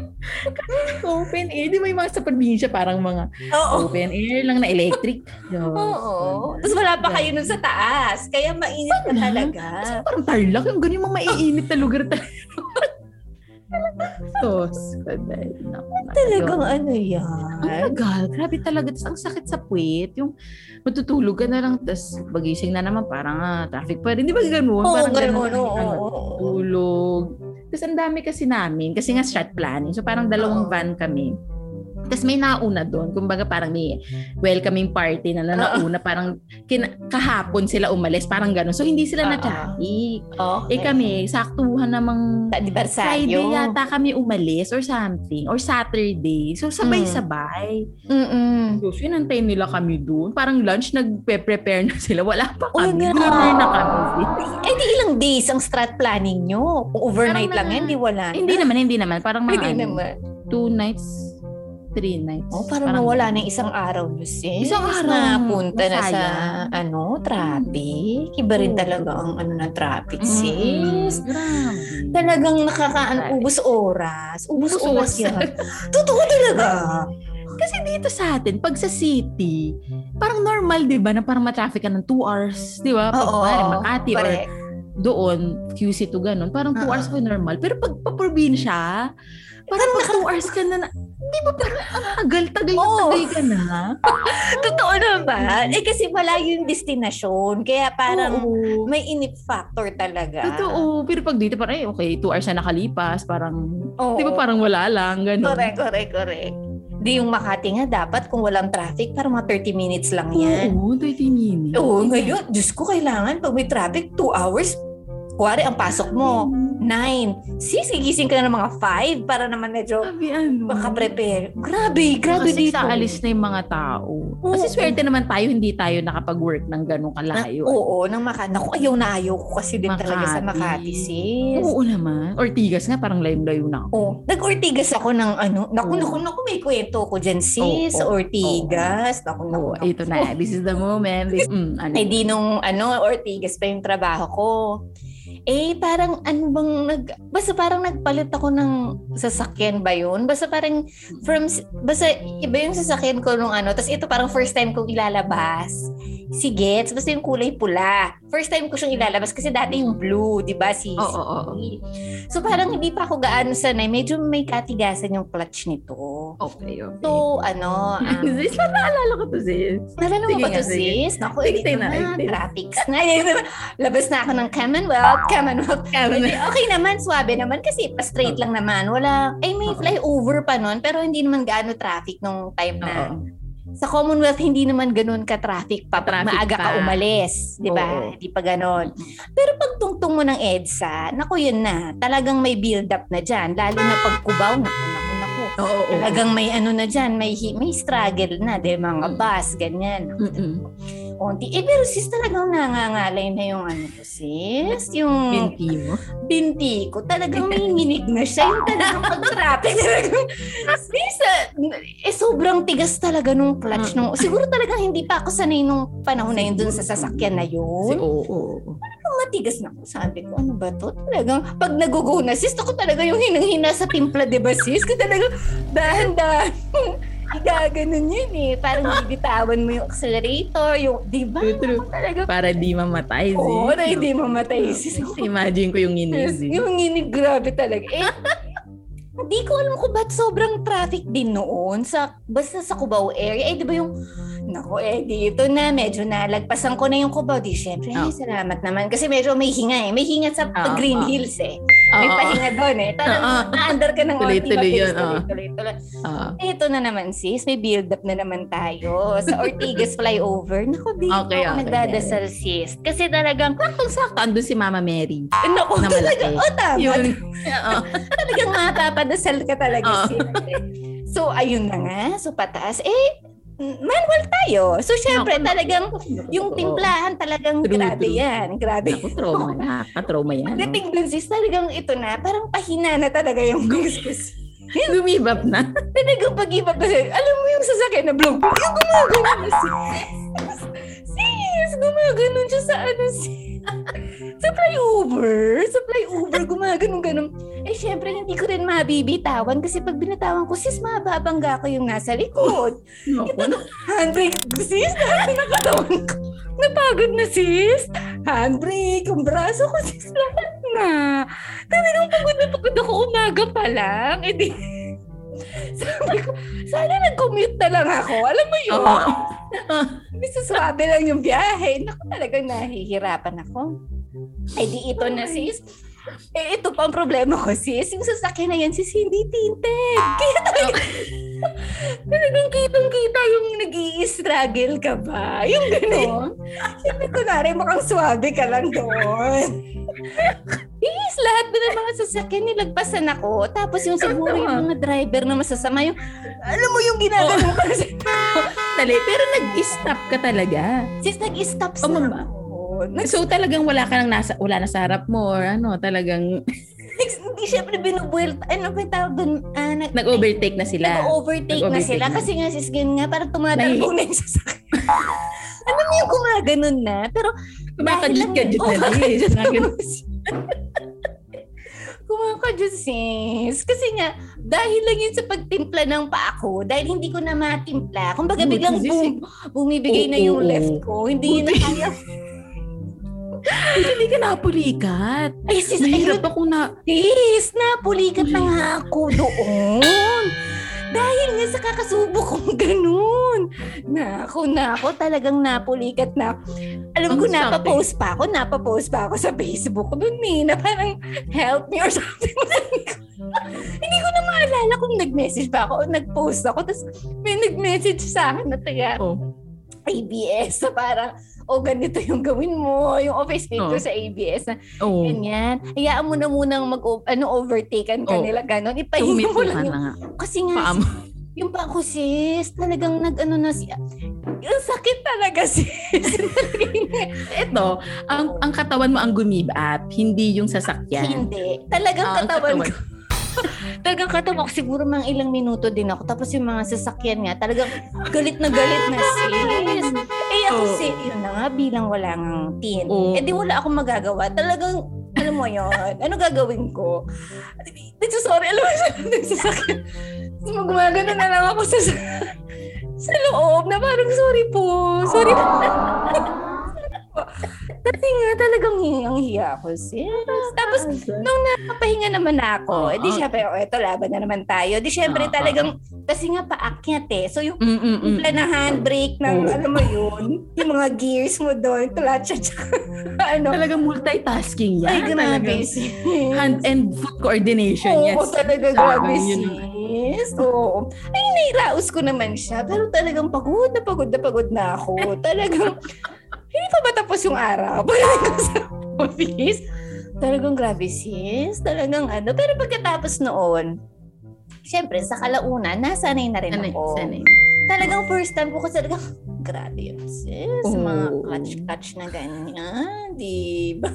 Speaker 1: open air. Di ba yung mga sa probinsya, parang mga
Speaker 2: Oo.
Speaker 1: open air lang na electric. Diyos.
Speaker 2: Oo. Tapos wala pa kayo nun sa taas. Kaya mainit na talaga.
Speaker 1: Parang tarlac, yung ganyan mga maiinit na lugar talaga. Naku,
Speaker 2: Talagang ano yan.
Speaker 1: Ang tagal. Grabe talaga. Tapos ang sakit sa puwit. Yung matutulog ka na lang. Tapos pagising na naman parang ah, traffic pa rin. Di ba ganun?
Speaker 2: Oo,
Speaker 1: parang
Speaker 2: ganun.
Speaker 1: ganun.
Speaker 2: Oo,
Speaker 1: ano,
Speaker 2: oo, oo.
Speaker 1: tulog. Tapos ang dami kasi namin. Kasi nga strat planning. So parang dalawang
Speaker 2: Oo.
Speaker 1: van kami. Tapos may nauna doon. Kumbaga parang may welcoming party na na nauna. Parang kina- kahapon sila umalis. Parang gano'n. So hindi sila
Speaker 2: Oo.
Speaker 1: na traffic.
Speaker 2: Okay.
Speaker 1: Eh kami, saktuhan namang. Friday yata kami umalis or something. Or Saturday. So sabay-sabay.
Speaker 2: Mm-mm.
Speaker 1: So, sinantay nila kami doon. Parang lunch, nagpe-prepare na sila. Wala pa kami.
Speaker 2: grabe.
Speaker 1: Dinner na kami.
Speaker 2: Eh di ilang days ang strat planning nyo? Overnight
Speaker 1: Parang
Speaker 2: lang
Speaker 1: na-
Speaker 2: yan, di wala na.
Speaker 1: Hindi naman, hindi naman. Parang mga
Speaker 2: Hindi
Speaker 1: ano,
Speaker 2: naman.
Speaker 1: two nights, three nights.
Speaker 2: Oh, parang, nawala na isang araw nyo sis.
Speaker 1: Isang araw.
Speaker 2: Na punta na sa, ano, traffic. Iba rin talaga ang ano ng traffic,
Speaker 1: Mm-mm.
Speaker 2: sis.
Speaker 1: Grabe.
Speaker 2: Talagang nakakaan, ubus oras. Ubus,
Speaker 1: Ubus
Speaker 2: oras yan. Totoo talaga.
Speaker 1: Kasi dito sa atin, pag sa city, parang normal, di ba, na parang matraffic ka ng two hours, di ba? Pag
Speaker 2: Oo,
Speaker 1: kunwari, Makati or
Speaker 2: correct.
Speaker 1: doon, QC to ganun, parang two
Speaker 2: Oo.
Speaker 1: hours ko normal. Pero pag paprobinsya, parang pag two hours ka na, na di ba parang ang tagal, tagal na
Speaker 2: Oo.
Speaker 1: tagal ka na?
Speaker 2: Totoo naman. Eh kasi malayo yung destinasyon. Kaya parang
Speaker 1: Oo.
Speaker 2: may inip factor talaga.
Speaker 1: Totoo. Pero pag dito, parang, eh, okay, two hours na nakalipas, parang,
Speaker 2: Oo.
Speaker 1: di ba parang wala lang, ganun.
Speaker 2: Correct, correct, correct. Di yung Makati nga, dapat kung walang traffic, parang mga 30 minutes lang yan.
Speaker 1: Oo, 30 minutes.
Speaker 2: Oo, ngayon, Diyos ko, kailangan pag may traffic, 2 hours. Kuwari, ang pasok mo, 9. Sis, gigising ka na ng mga 5 para naman medyo
Speaker 1: Grabe, ano.
Speaker 2: makaprepare. Grabe, grabe
Speaker 1: Kasi
Speaker 2: dito.
Speaker 1: sa alis na yung mga tao. Kasi
Speaker 2: Oo.
Speaker 1: swerte naman tayo, hindi tayo nakapag-work ng ganong
Speaker 2: Na,
Speaker 1: kalayo.
Speaker 2: oo, nang Makati. Naku, ayaw na ayaw ko kasi din talaga sa
Speaker 1: Makati.
Speaker 2: Makati, sis.
Speaker 1: Oo naman. Ortigas nga, parang layo-layo na ako.
Speaker 2: Oh, nag-Ortigas ako ng ano. Naku,
Speaker 1: Oo.
Speaker 2: naku, naku, may kwento ko dyan, sis.
Speaker 1: Oo, oo,
Speaker 2: Ortigas. Naku, naku,
Speaker 1: Oo,
Speaker 2: naku.
Speaker 1: ito na. This is the moment. This, mm, ano.
Speaker 2: Eh di nung ano, Ortigas pa yung trabaho ko. Eh parang ano bang nag basta parang nagpalit ako ng sasakyan ba yun? Basta parang from basta iba yung sasakyan ko nung ano. Tapos ito parang first time kong ilalabas. Si Gets, basta yung kulay pula. First time ko siyang ilalabas kasi dati yung blue, 'di ba? Si
Speaker 1: Oo, oo, oo.
Speaker 2: So parang hindi pa ako gaano sanay. Medyo may katigasan yung clutch nito.
Speaker 1: Okay, okay.
Speaker 2: So ano, um,
Speaker 1: sis, naalala ko to, sis.
Speaker 2: Nalala mo ba to, sis? Naku,
Speaker 1: Sige,
Speaker 2: dito
Speaker 1: na,
Speaker 2: na, traffics na. Labas na ako ng Commonwealth, Commonwealth. Hindi, okay naman, swabe naman kasi pa-straight lang naman. Wala, ay may flyover pa nun, pero hindi naman gaano traffic nung time na.
Speaker 1: Oo.
Speaker 2: Sa Commonwealth, hindi naman ganun ka-traffic pa. Pag
Speaker 1: Traffic
Speaker 2: maaga ka
Speaker 1: pa.
Speaker 2: umalis, di ba? Hindi pa ganun. Pero pag tungtong mo ng EDSA, naku yun na. Talagang may build-up na dyan. Lalo na pag kubaw, naku, naku, naku.
Speaker 1: Oo, oo.
Speaker 2: Talagang may ano na dyan, may, may struggle na, di ba? Mga
Speaker 1: Mm.
Speaker 2: bus, ganyan.
Speaker 1: Mm-mm.
Speaker 2: Onti. Eh, pero sis talagang nangangalay na yung ano ko, sis. Yung
Speaker 1: Binti mo.
Speaker 2: binti ko. Talagang may nginig na siya. Yung talagang pag-traffic talagang, sis, eh, sobrang tigas talaga nung clutch. Nung, siguro talagang hindi pa ako sanay nung panahon na yun dun sa sasakyan na yun.
Speaker 1: oo, oo.
Speaker 2: Parang matigas na ako. Sabi ko, ano ba to? Talagang, pag nagugo na, sis, ako talaga yung hinang-hina sa timpla, di ba, sis? Kasi talagang, dahan-dahan. Gaganon yun eh. Parang bibitawan mo yung accelerator, yung, di ba?
Speaker 1: True, true.
Speaker 2: Ako talaga,
Speaker 1: Para di mamatay, sis.
Speaker 2: oo, na hindi mamatay, sis.
Speaker 1: Imagine ko yung inis. sis.
Speaker 2: yung nginig, grabe talaga. Eh, hindi ko alam kung ba't sobrang traffic din noon sa basta sa Cubao area. Eh, di ba yung Nako, eh, dito na, medyo nalagpasan ko na yung Cubao. Di, syempre,
Speaker 1: Oh.
Speaker 2: salamat naman. Kasi medyo may hinga eh. May hinga sa
Speaker 1: Oo,
Speaker 2: Green
Speaker 1: oo.
Speaker 2: Hills eh. May
Speaker 1: Oo,
Speaker 2: pahinga doon eh. Talagang
Speaker 1: Oo.
Speaker 2: na-under ka ng
Speaker 1: Tuloy-tuloy yun,
Speaker 2: tuloy-tuloy.
Speaker 1: oo.
Speaker 2: Ito na naman sis, may build up na naman tayo sa Ortigas flyover. Naku, di
Speaker 1: Okay,
Speaker 2: ako
Speaker 1: okay.
Speaker 2: nagdadasal sis. Kasi talagang,
Speaker 1: Sakto, andun si Mama Mary.
Speaker 2: naku,
Speaker 1: Na
Speaker 2: talaga, oh tama.
Speaker 1: Yun. Oo.
Speaker 2: talagang mapapadasal ka talaga
Speaker 1: Oo.
Speaker 2: sis. So, ayun na nga. So, pataas. Eh, manual tayo. So, syempre,
Speaker 1: Naku,
Speaker 2: talagang
Speaker 1: naku,
Speaker 2: yung timplahan talagang
Speaker 1: True,
Speaker 2: grabe
Speaker 1: true.
Speaker 2: yan. Grabe.
Speaker 1: Naku, trauma. Nakaka-trauma yan.
Speaker 2: Pagdating dun sis, talagang ito na, parang pahina na talaga yung gus
Speaker 1: Lumibap na.
Speaker 2: Talagang pag-iba kasi, alam mo yung sasakyan na blog, yung gumagano na sis. Sis, gumaganon siya sa ano sis. Sa flyover. Sa flyover, gumaganon ganon. Eh, syempre, hindi ko rin mabibitawan kasi pag binatawan ko, sis, mababangga ko yung nasa likod.
Speaker 1: Naku,
Speaker 2: Handbrake, sis, dahil nakatawan ko. Napagod na, sis. Handbrake, yung braso ko, sis, lahat na. Talagang pagod na pagod ako umaga pa lang. Eh di, sabi ko, sana nag-commute na lang ako. Alam mo yun?
Speaker 1: Oo.
Speaker 2: Bisa swabe lang yung biyahe. Naku, talagang nahihirapan ako. Eh di ito na sis. Eh ito pa ang problema ko sis. Yung sasakyan na yan sis, hindi tinted. Kaya talaga, talagang kitang-kita yung nag struggle ka ba? Yung gano'n. Na rin, mukhang swabe ka lang doon. Yes, lahat na ng mga sasakyan nilagpasan ako. Tapos yung siguro yung mga driver na masasama yung, alam mo yung ginagano ko kasi.
Speaker 1: Tali, pero nag-stop ka talaga.
Speaker 2: Sis, nag-stop
Speaker 1: Oh,
Speaker 2: sa
Speaker 1: mama.
Speaker 2: Ako. Nag-
Speaker 1: So talagang wala ka nang nasa, wala na sa harap mo or ano, talagang
Speaker 2: hindi syempre binubuel, ano ba tawag doon? Ah, nag-
Speaker 1: nag-overtake na sila.
Speaker 2: Nag-overtake na sila.
Speaker 1: na.
Speaker 2: Kasi nga sis, ganun nga, parang tumatalbo na yung sasakyan. Alam mo yung gumaganon na? Pero
Speaker 1: Kumakadjut-kadjut
Speaker 2: dahil
Speaker 1: na
Speaker 2: lang-
Speaker 1: din.
Speaker 2: Oo. Kumakadjut sis. Kasi nga, dahil lang yun sa pagtimpla ng paa ko, dahil hindi ko na matimpla, kumbaga biglang bum, bumibigay na
Speaker 1: Oo,
Speaker 2: yung
Speaker 1: oo.
Speaker 2: left ko. Hindi yun na kaya.
Speaker 1: Hindi ka napulikat.
Speaker 2: Ay sis, ayun,
Speaker 1: Mahirap ako na,
Speaker 2: Sis, napulikat na nga ako doon. Dahil nga sa kakasubo kong ganun. Nako, nako, talagang napulikat na. Alam
Speaker 1: Ang
Speaker 2: ko, napapost pa ako, napapost pa ako sa Facebook doon eh, na parang help me or something. Ko, Hindi ko na maalala kung nag-message pa ako o nag-post ako. Tapos may nag-message sa akin na taga
Speaker 1: oh,
Speaker 2: ABS na parang, o ganito yung gawin mo, yung office ko
Speaker 1: Oh.
Speaker 2: sa ABS na
Speaker 1: oh,
Speaker 2: Ganyan. Hayaan mo na munang mag ano overtaken ka
Speaker 1: Oh.
Speaker 2: nila ganon. Ipahinga mo lang
Speaker 1: na
Speaker 2: yung,
Speaker 1: nga.
Speaker 2: kasi nga
Speaker 1: Paam.
Speaker 2: yung pa ako sis, talagang nag ano na siya. Yung sakit talaga sis.
Speaker 1: Ito, ang, ang katawan mo ang gumibat, hindi yung sasakyan.
Speaker 2: Hindi. Talagang
Speaker 1: Ah, ang
Speaker 2: katawan
Speaker 1: katawan.
Speaker 2: ko. talagang katawan ko siguro mga ilang minuto din ako. Tapos yung mga sasakyan nga, talagang galit na galit na sis. Eh ako
Speaker 1: Oo.
Speaker 2: sis, yun na nga, bilang wala ngang tin.
Speaker 1: Oo.
Speaker 2: Eh di wala akong magagawa. Talagang, alam mo yon ano gagawin ko? Dito, sorry, alam mo. So, gumagano na lang ako sa, sa loob na parang sorry po. Sorry po. Kasi nga talagang hiyang hiya ako sis. Tapos nung napapahinga naman ako,
Speaker 1: Oo.
Speaker 2: eh di syempre, oh, eto laban na naman tayo. Di syempre
Speaker 1: Oo.
Speaker 2: talagang, kasi nga paakyat eh. So yung
Speaker 1: Mm, mm, mm.
Speaker 2: Timpla na handbrake ng,
Speaker 1: Oo.
Speaker 2: alam mo yun, yung mga gears mo doon, tulatsa, ano,
Speaker 1: Talagang multitasking yan.
Speaker 2: ay grabe.
Speaker 1: Hand and foot coordination.
Speaker 2: Oo,
Speaker 1: yes.
Speaker 2: talaga grabe sis. Oo. Ay, nairaos ko naman siya, pero talagang pagod na pagod na pagod na ako. Talagang, hindi pa ba tapos yung araw? Ko sa office, talagang grabe sis. Talagang ano, pero pagkatapos noon, Siyempre, sa kalaunan, nasanay na rin
Speaker 1: Sanay,
Speaker 2: ako.
Speaker 1: sanay.
Speaker 2: Talagang first time ko kasi talagang grabe yun sis.
Speaker 1: Oo.
Speaker 2: Mga clutch-clutch na ganyan. Di ba?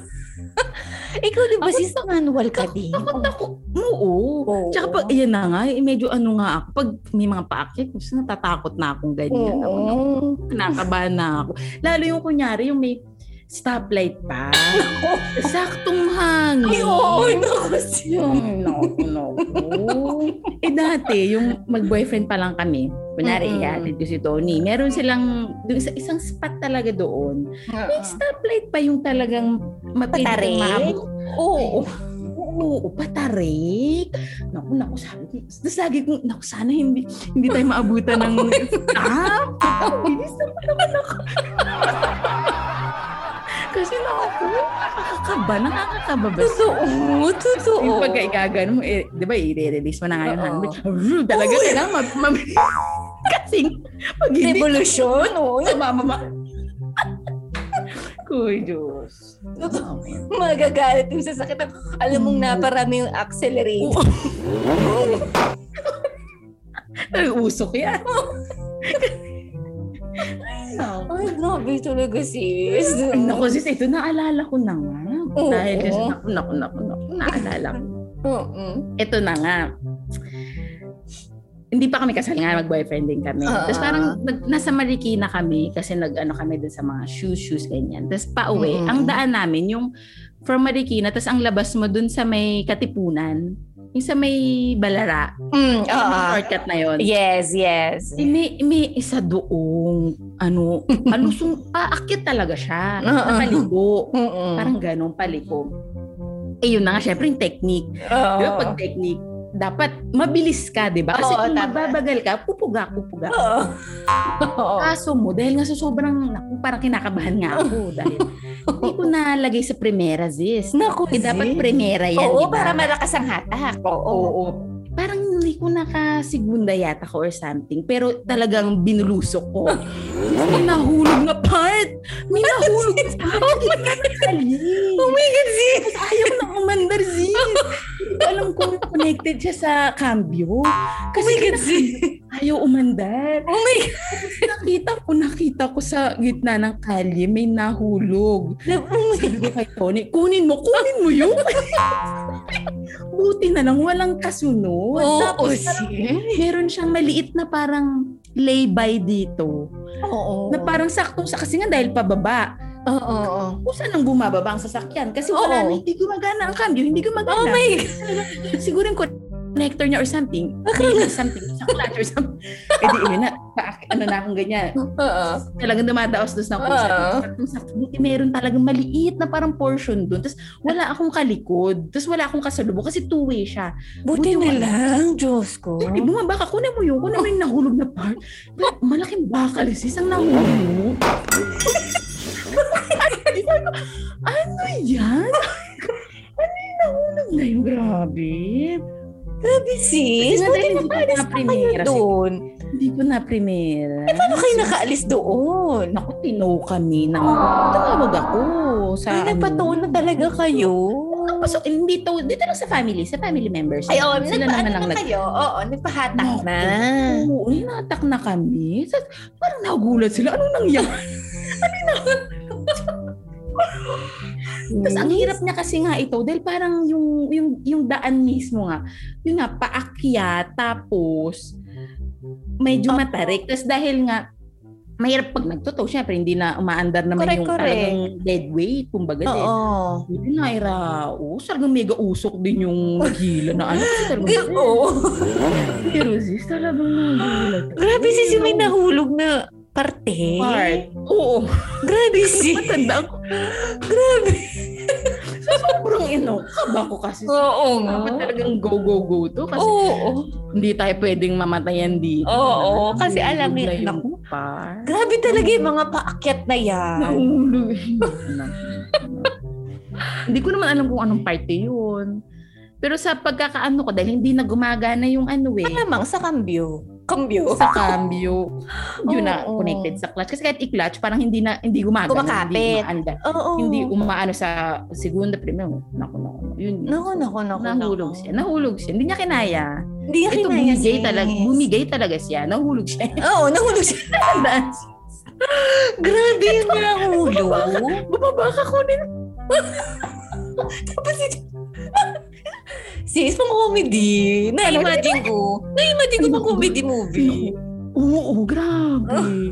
Speaker 2: Ikaw di ba
Speaker 1: Ako-
Speaker 2: sis manual ka din?
Speaker 1: Takot ako. Oo.
Speaker 2: Oo.
Speaker 1: Tsaka pag, yan na nga, eh, medyo ano nga ako, pag may mga paakit, natatakot na akong ganyan. Ako,
Speaker 2: Oo.
Speaker 1: Kinakabahan na ako. Lalo yung kunyari, yung may stoplight pa. Saktong hangin.
Speaker 2: Ay, oo, naku.
Speaker 1: Yung naku, naku. eh dati, yung mag-boyfriend pa lang kami, kunyari,
Speaker 2: Mm-mm.
Speaker 1: ihatid ko si Tony, meron silang, sa isang spot talaga doon, may stoplight pa yung talagang mapilit maabot.
Speaker 2: Oo.
Speaker 1: Oo, patarik. Naku, naku, sabi ko. Tapos lagi kong, naku, sana hindi, hindi tayo maabutan ng stop. Bilis naman naman ako. Kasi naku, nakakakaba, nakakakaba ba?
Speaker 2: Totoo, totoo.
Speaker 1: Yung pagka igagano mo, eh, di ba, i-release mo na nga yung handbrake. Talaga kailangan ma- ma- Kasing, pag hindi
Speaker 2: Revolution, oo.
Speaker 1: mama, Kuy, Diyos.
Speaker 2: Totoo. Magagalit yung sasakit. Alam mong naparami yung accelerate.
Speaker 1: Usok yan.
Speaker 2: Ay, grabe talaga sis.
Speaker 1: Naku, sis, ito naalala ko na nga.
Speaker 2: Oo.
Speaker 1: Dahil kasi, naku, naku, naku, naku, naalala ko.
Speaker 2: Oo.
Speaker 1: Ito na nga. Hindi pa kami kasal nga, mag-boyfriend din kami.
Speaker 2: Ah.
Speaker 1: Tapos parang nag, nasa Marikina kami kasi nag-ano kami dun sa mga shoes, shoes, ganyan. Tapos pauwi,
Speaker 2: Mm-mm.
Speaker 1: ang daan namin yung from Marikina, tapos ang labas mo dun sa may Katipunan, yung sa may Balara,
Speaker 2: Mm, oo.
Speaker 1: may shortcut na yon.
Speaker 2: Yes, yes.
Speaker 1: Eh, may, may isa doong, ano, palusong, paakyat talaga siya.
Speaker 2: Oo.
Speaker 1: Napaligo.
Speaker 2: Mm-mm.
Speaker 1: Parang ganun, paliko. Eh, yun na nga, syempre yung technique. Ba, pag technique, dapat mabilis ka, di ba? Kasi
Speaker 2: Oo,
Speaker 1: kung
Speaker 2: tama.
Speaker 1: magbabagal ka, pupuga, pupuga.
Speaker 2: Oo. Oo.
Speaker 1: Kaso mo, dahil nga sa sobrang, naku, parang kinakabahan nga ako dahil hindi ko nalagay sa primera, sis.
Speaker 2: Naku,
Speaker 1: Eh, dapat primera yan,
Speaker 2: Oo,
Speaker 1: di ba?
Speaker 2: para malakas ang hatak. Oo.
Speaker 1: Oo. Parang hindi ko nakasigunda yata ko or something. Pero talagang binulusok ko. May nahulog na part. May nahulog na part. Oh my God.
Speaker 2: Oh my God!
Speaker 1: Tapos ayaw na umandar, ko alam kung connected siya sa cambio. Kasi
Speaker 2: Oh my God, sis!
Speaker 1: Ayaw umandar.
Speaker 2: Oh my God!
Speaker 1: Nakita ko, nakita ko sa gitna ng kalye, may nahulog. Sabi ko kay Tony, kunin mo, kunin mo yun. Buti na lang, walang kasunod.
Speaker 2: Oo,
Speaker 1: Tapos,
Speaker 2: sis.
Speaker 1: parang meron siyang maliit na parang lay-by dito.
Speaker 2: Oo.
Speaker 1: Na parang sakto sa, kasi nga dahil pababa.
Speaker 2: Oo, oo.
Speaker 1: Kung saan ang bumababa ang sasakyan? Kasi wala na, hindi gumagana ang cambio, hindi gumagana.
Speaker 2: Oh my God!
Speaker 1: Siguro yung connector niya or something. Maybe something, sa clutch or something. Eh di, yun na, pa, ano na akong ganyan.
Speaker 2: Oo.
Speaker 1: Talagang dumadaos-dos na ako.
Speaker 2: Oo.
Speaker 1: Saktong sakto. Buti meron talagang maliit na parang portion doon. Tapos wala akong kalikod. Tapos wala akong kasalubong kasi two-way siya.
Speaker 2: Buti
Speaker 1: Buti
Speaker 2: na
Speaker 1: wala.
Speaker 2: lang, Diyos ko.
Speaker 1: Hindi, bumaba ka. Kunin mo yun. Kunin mo yung nahulog na part. Malaking bakal. Sis, ang nahulog. Ko, ano yan? ano yung nahulog na yun? Grabe.
Speaker 2: Grabe, sis. Buti na paalis
Speaker 1: pa
Speaker 2: na kayo doon.
Speaker 1: Hindi ko na primera.
Speaker 2: Eh, paano kayo nakaalis doon?
Speaker 1: Naku, tinaw kami ng... Tumawag ako sa...
Speaker 2: Ay,
Speaker 1: ano.
Speaker 2: nagpatuon na talaga kayo.
Speaker 1: Tapos, hindi to, dito lang sa family, sa family members.
Speaker 2: Ay, oo,
Speaker 1: Sila
Speaker 2: nagpa,
Speaker 1: naman
Speaker 2: ano
Speaker 1: ang
Speaker 2: na kayo? Oo, nagpahatak
Speaker 1: Naku,
Speaker 2: na.
Speaker 1: Oo, hinatak na kami. Sa, parang nagulat sila. Anong nangyari? Tapos ang hirap niya kasi nga ito dahil parang yung yung yung daan mismo nga, yun nga paakyat tapos medyo matarik. Tapos dahil nga mahirap pag nagtotoo, syempre hindi na umaandar naman
Speaker 2: Correct,
Speaker 1: yung
Speaker 2: correct.
Speaker 1: talagang dead weight, kumbaga din.
Speaker 2: Oo.
Speaker 1: Hindi na iraos. Talagang mega usok din yung naghila na ano.
Speaker 2: Oo.
Speaker 1: pero sis, talagang nagulat. ako.
Speaker 2: Grabe, sis, may nahulog na parte.
Speaker 1: Part. Oo.
Speaker 2: Grabe, sis.
Speaker 1: Matanda ko.
Speaker 2: Grabe.
Speaker 1: Sobrang ino. Kaba ko kasi.
Speaker 2: Oo
Speaker 1: Dapat talagang go, go, go to. Kasi
Speaker 2: Oo.
Speaker 1: hindi tayo pwedeng mamatayan dito.
Speaker 2: Oo, kasi alam niya- naku.
Speaker 1: par.
Speaker 2: Grabe talaga yung mga paakyat na yan.
Speaker 1: Nahulog. Hindi ko naman alam kung anong party yun. Pero sa pagkakaano ko, dahil hindi na gumagana yung ano eh.
Speaker 2: Malamang sa cambio. Cambio.
Speaker 1: sa cambio, yun na
Speaker 2: Oo.
Speaker 1: connected sa clutch. Kasi kahit i-clutch, parang hindi na, hindi gumagana.
Speaker 2: Kumakapit.
Speaker 1: Hindi umaanda.
Speaker 2: Oo.
Speaker 1: Hindi umaano sa segunda, primero. Naku, naku. Yun.
Speaker 2: Naku, naku, naku.
Speaker 1: Nahulog
Speaker 2: naku.
Speaker 1: siya. Nahulog siya. Hindi niya kinaya.
Speaker 2: Hindi niya
Speaker 1: Ito
Speaker 2: kinaya,
Speaker 1: bumigay
Speaker 2: sis.
Speaker 1: talaga. Bumigay talaga siya. Nahulog siya.
Speaker 2: Oo, nahulog siya. Grabe yung nahulog.
Speaker 1: Bumaba ka kunin.
Speaker 2: Tapos ito. Sis, pang comedy. Na-imagine ko. Na-imagine ko pang comedy movie.
Speaker 1: Oo, grabe.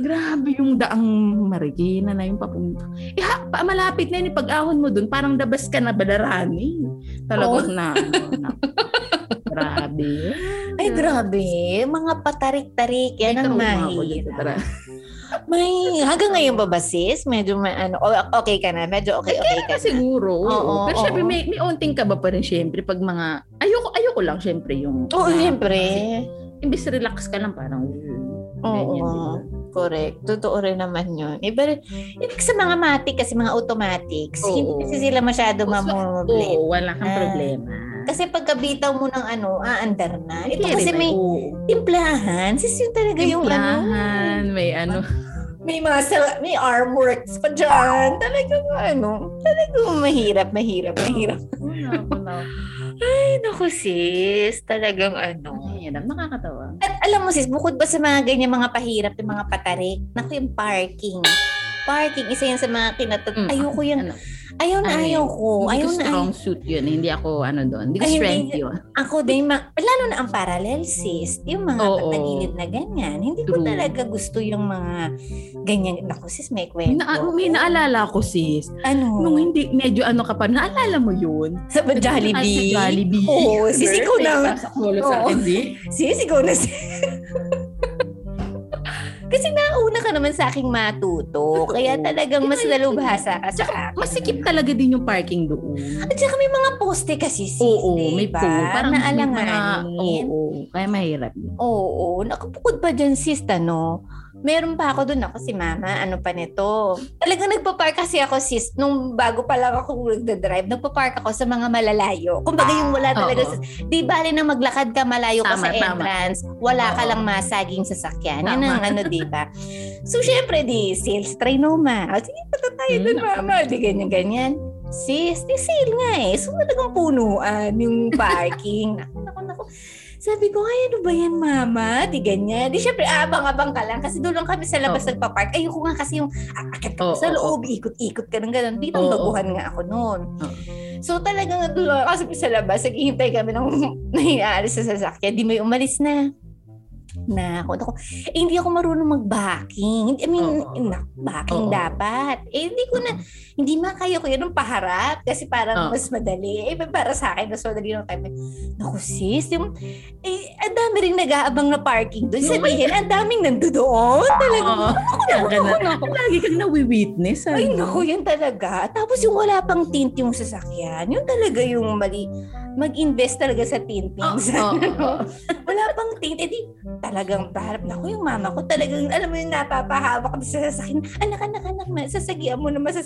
Speaker 1: grabe yung daang Marikina na yung papunta. Eh, ha, pa, malapit na yun. yung Pag-ahon mo dun, parang dabas ka na badarani. Talagang na, na. Grabe.
Speaker 2: Ay, grabe. Mga patarik-tarik. Yan ang
Speaker 1: ako dito,
Speaker 2: mahirap. May, hanggang ngayon ba ba, sis? Medyo may ano, okay ka na? Medyo okay, okay ka na?
Speaker 1: Siguro.
Speaker 2: Oo,
Speaker 1: Pero
Speaker 2: oo.
Speaker 1: syempre, may, may onting ka ba pa rin syempre pag mga, ayoko, ayoko lang syempre yung,
Speaker 2: Oo,
Speaker 1: na-
Speaker 2: siyempre.
Speaker 1: Imbis relax ka lang parang,
Speaker 2: Oo.
Speaker 1: ganyan, di ba?
Speaker 2: Correct. Totoo rin naman yun. Iba rin, yung sa mga matic kasi mga automatics,
Speaker 1: Oo.
Speaker 2: hindi kasi sila masyado
Speaker 1: Oo. Oo, wala kang
Speaker 2: Ah.
Speaker 1: problema.
Speaker 2: Kasi pagkabitaw mo ng ano, aandar na. Ito kasi may timplahan. Sis yun talaga yung ano.
Speaker 1: Timplahan, may ano.
Speaker 2: May muscle, may arm works pa dyan. Talagang ano, talagang mahirap, mahirap, mahirap. Ay, naku sis, talagang ano.
Speaker 1: Mahirap, nakakatawa.
Speaker 2: At alam mo sis, bukod ba sa mga ganyan mga pahirap, yung mga patarik, naku yung parking. Parking, isa yan sa mga kinatut...
Speaker 1: Mm,
Speaker 2: Ayoko yung...
Speaker 1: Ano,
Speaker 2: Ayaw na
Speaker 1: ano
Speaker 2: ayaw ko.
Speaker 1: Hindi
Speaker 2: Ayaw
Speaker 1: ko
Speaker 2: na ayaw.
Speaker 1: strong suit yun. Hindi ako ano doon. Hindi ko
Speaker 2: Ay, hindi-
Speaker 1: strength yun.
Speaker 2: Ako din, ma- lalo na ang parallel sis, yung mga
Speaker 1: Oo.
Speaker 2: patagilid na ganyan. Hindi ko
Speaker 1: True.
Speaker 2: talaga gusto yung mga ganyan. Naku sis, may kwento.
Speaker 1: na, may naalala ko sis.
Speaker 2: Ano?
Speaker 1: Nung hindi, medyo ano ka pa, naalala mo yun?
Speaker 2: Sa Jollibee?
Speaker 1: Sa Jollibee.
Speaker 2: Oo, sis, ikaw na.
Speaker 1: Sa
Speaker 2: Oo.
Speaker 1: sa akin, di?
Speaker 2: Sis, ikaw na sis. Kasi nauna ka naman sa aking matuto. Kaya talagang mas nalubhasa ka sa akin.
Speaker 1: Masikip talaga din yung parking doon.
Speaker 2: At saka may mga poste kasi sis,
Speaker 1: Oo, may
Speaker 2: diba?
Speaker 1: po. Parang
Speaker 2: na
Speaker 1: may mga,
Speaker 2: alanganin.
Speaker 1: oo, kaya mahirap yun.
Speaker 2: Oo, nakapukod pa dyan sis, ano. Meron pa ako doon ako si mama, ano pa nito. Talagang nagpa-park kasi ako sis, nung bago pa lang ako nagda-drive, nagpa-park ako sa mga malalayo. Kumbaga yung wala talaga,
Speaker 1: Oo.
Speaker 2: sa, di bali na maglakad ka malayo ka
Speaker 1: Tama,
Speaker 2: sa
Speaker 1: tama.
Speaker 2: entrance, wala ka lang masaging sasakyan. Yan
Speaker 1: Tama.
Speaker 2: ang ano, di ba? So, syempre, di, sales trinoma. O, sige, punta tayo doon,
Speaker 1: Mm.
Speaker 2: mama. Di ganyan-ganyan. Sis, di sale nga eh. So, talagang punuan yung parking. naku, naku, naku. Sabi ko, ay, ano ba yan, mama? Di ganyan. Di syempre, abang-abang ka lang. Kasi doon lang kami sa labas
Speaker 1: Oo.
Speaker 2: nagpa-park. Ayoko nga kasi yung akit ka
Speaker 1: Oo,
Speaker 2: sa
Speaker 1: oo,
Speaker 2: loob, ikot-ikot ka ng gano'n. Dito
Speaker 1: Oo.
Speaker 2: baguhan nga ako noon.
Speaker 1: Oo.
Speaker 2: So talagang doon kasi sa labas, naghihintay kami ng naiaalis sa sasakyan. Di may umalis na. Na ako, ako, eh, hindi ako marunong mag-backing. I mean, na, backing
Speaker 1: Oo.
Speaker 2: dapat. Eh, hindi ko na, hindi makaya ko yun ng paharap kasi parang
Speaker 1: Oo.
Speaker 2: mas madali. Eh, para sa akin, mas madali ng time. Naku, sis, yung, eh, ang dami rin nag-aabang na parking doon. Sabihin, ang daming nandoon. Talagang,
Speaker 1: Oo. Kaya ka na, lagi kang nawi-witness. Ano?
Speaker 2: ay, naku, yun talaga. Tapos yung wala pang tint yung sasakyan, yun talaga yung mali. Mag-invest talaga sa tinting.
Speaker 1: Oo, oo.
Speaker 2: wala pang tint. Eh di, talagang paharap. Naku, yung mama ko talagang, alam mo yung napapahawak sa sasakyan. Anak, anak, anak, na, sasagian mo naman sa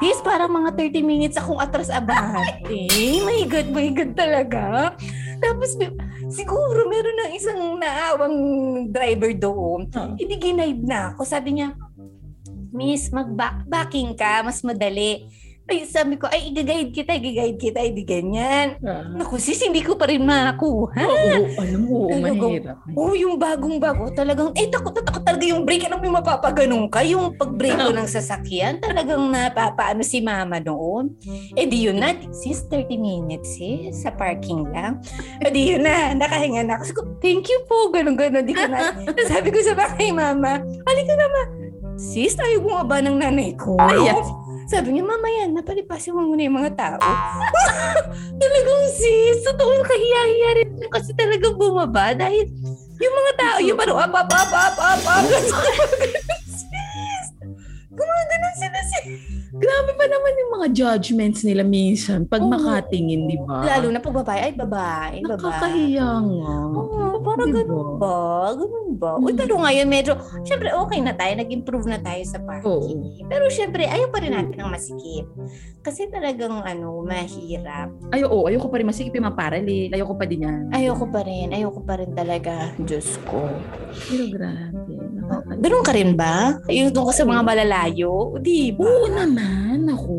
Speaker 2: Yes, parang mga 30 minutes akong atras abante. my God, my God talaga. Tapos, siguro meron ng isang naawang driver doon.
Speaker 1: Oo.
Speaker 2: Hindi ginive na ako. Sabi niya, Miss, mag-backing ka, mas madali. Ay, sabi ko, ay, i-guide kita, i-guide kita, hindi ganyan.
Speaker 1: Ah.
Speaker 2: Naku, sis, hindi ko pa rin makuha.
Speaker 1: Oo, alam mo,
Speaker 2: Talagang-
Speaker 1: mahirap.
Speaker 2: Oh, yung bagong-bago, talagang, eh, takot na takot talaga yung brake. Alam mo yung mapapaganong ka, yung pag-brake ko ng sasakyan, talagang napapaano si mama noon. Eh, di yun na, sis, 30 minutes, sis, sa parking lang. Eh, di yun na, nakahinga na ako. Sabi ko, thank you po, ganun-ganun. Di ko na, sabi ko sa bahay, mama, halika na, ma. Sis, tayo bumaba ng nanay ko.
Speaker 1: Ayan.
Speaker 2: Sabi niya, mama yan, napalipasin mo muna yung mga tao. talagang sis, totoo kahiya-hiya rin kasi talagang bumaba dahil yung mga tao, yung parang up, up, up, up, up, up. gumaganon sila sis.
Speaker 1: Grabe pa naman yung mga judgments nila minsan pag
Speaker 2: Oo.
Speaker 1: makatingin, di ba?
Speaker 2: Lalo na pag babae, ay babae, babae.
Speaker 1: Nakakahiya nga.
Speaker 2: Oo, parang
Speaker 1: Di
Speaker 2: ganun
Speaker 1: ba?
Speaker 2: Ganun ba? Uy,
Speaker 1: Hmm.
Speaker 2: pero ngayon medyo, syempre okay na tayo, nag-improve na tayo sa parking. Pero syempre, ayaw pa rin natin ng masikip. Kasi talagang ano, mahirap.
Speaker 1: Ay, oo, ayoko pa rin masikip yung mga parallel. Ayoko pa din yan.
Speaker 2: Ayoko pa rin, ayoko pa rin talaga. Diyos ko.
Speaker 1: Pero grabe.
Speaker 2: Ganun ka rin ba? Yung tungkol sa mga malalayo? Di ba?
Speaker 1: Oo naman, ako.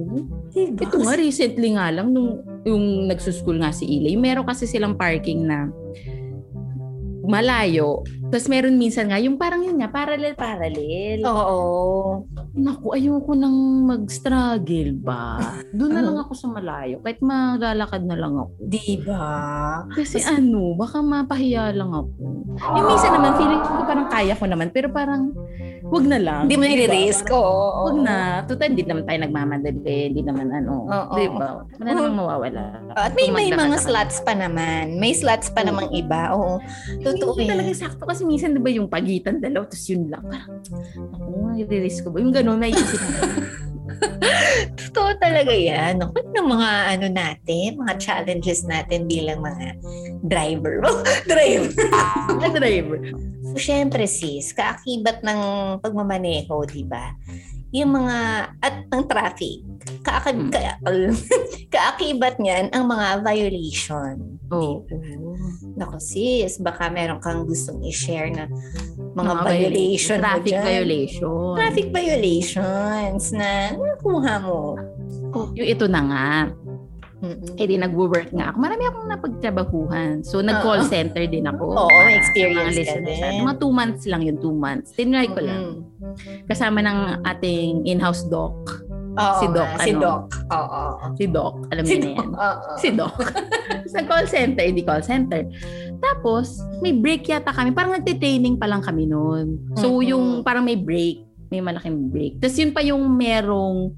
Speaker 2: Di ba?
Speaker 1: Ito nga, recently nga lang, nung yung nagsuschool nga si Ilay, meron kasi silang parking na malayo. Tapos meron minsan nga, yung parang yun nga, parallel-parallel.
Speaker 2: Oo.
Speaker 1: Naku, ayoko nang mag-struggle ba? Doon na lang ako sa malayo. Kahit maglalakad na lang ako.
Speaker 2: Di ba?
Speaker 1: Kasi ano, baka mapahiya lang ako. Yung minsan naman, feeling ko parang kaya ko naman. Pero parang, wag na lang.
Speaker 2: Hindi mo
Speaker 1: Di ba?
Speaker 2: nire-risk. Oo.
Speaker 1: Wag na. Total, hindi naman tayo nagmamadali. Hindi naman ano.
Speaker 2: Oo.
Speaker 1: Di ba? Wala namang mawawala.
Speaker 2: At may may mga slots pa naman. May slots pa namang iba. Oo. Totoo eh.
Speaker 1: talaga sakto kasi minsan 'di ba yung pagitan dalaw tapos yun lang. Parang ako i-risk ko ba? Yung gano'n may isip mo.
Speaker 2: Totoo talaga yan. Ako ng mga ano natin, mga challenges natin bilang mga driver. driver.
Speaker 1: Na driver.
Speaker 2: So, syempre sis, kaakibat ng pagmamaneho, di ba? Yung mga, at ng traffic, kaakib,
Speaker 1: Hmm.
Speaker 2: ka, kaakibat niyan ang mga violation.
Speaker 1: Oo.
Speaker 2: Naku sis, baka meron kang gustong i-share na mga,
Speaker 1: Mga
Speaker 2: violation mo
Speaker 1: Traffic
Speaker 2: dyan.
Speaker 1: violation.
Speaker 2: Traffic violations na nakuha mo.
Speaker 1: Yung ito na nga.
Speaker 2: Mm-mm.
Speaker 1: Eh di nagwo-work nga ako. Marami akong napagtrabahuhan. So nag-call
Speaker 2: Oo.
Speaker 1: center din ako.
Speaker 2: Oo,
Speaker 1: para
Speaker 2: may experience ka din.
Speaker 1: Mga two months lang yun, two months. Tinry ko lang.
Speaker 2: Mm-mm.
Speaker 1: Kasama ng ating in-house doc.
Speaker 2: Oo,
Speaker 1: Si Doc,
Speaker 2: nga, Si
Speaker 1: ano?
Speaker 2: Doc. Oo.
Speaker 1: Si Doc. Alam
Speaker 2: Si
Speaker 1: niyo na
Speaker 2: Doc.
Speaker 1: yan.
Speaker 2: Oo.
Speaker 1: si Doc. sa call center, hindi call center. Tapos, may break yata kami. Parang nagte-training pa lang kami noon. So,
Speaker 2: Mhm.
Speaker 1: yung parang may break. May malaking break. Tapos, yun pa yung merong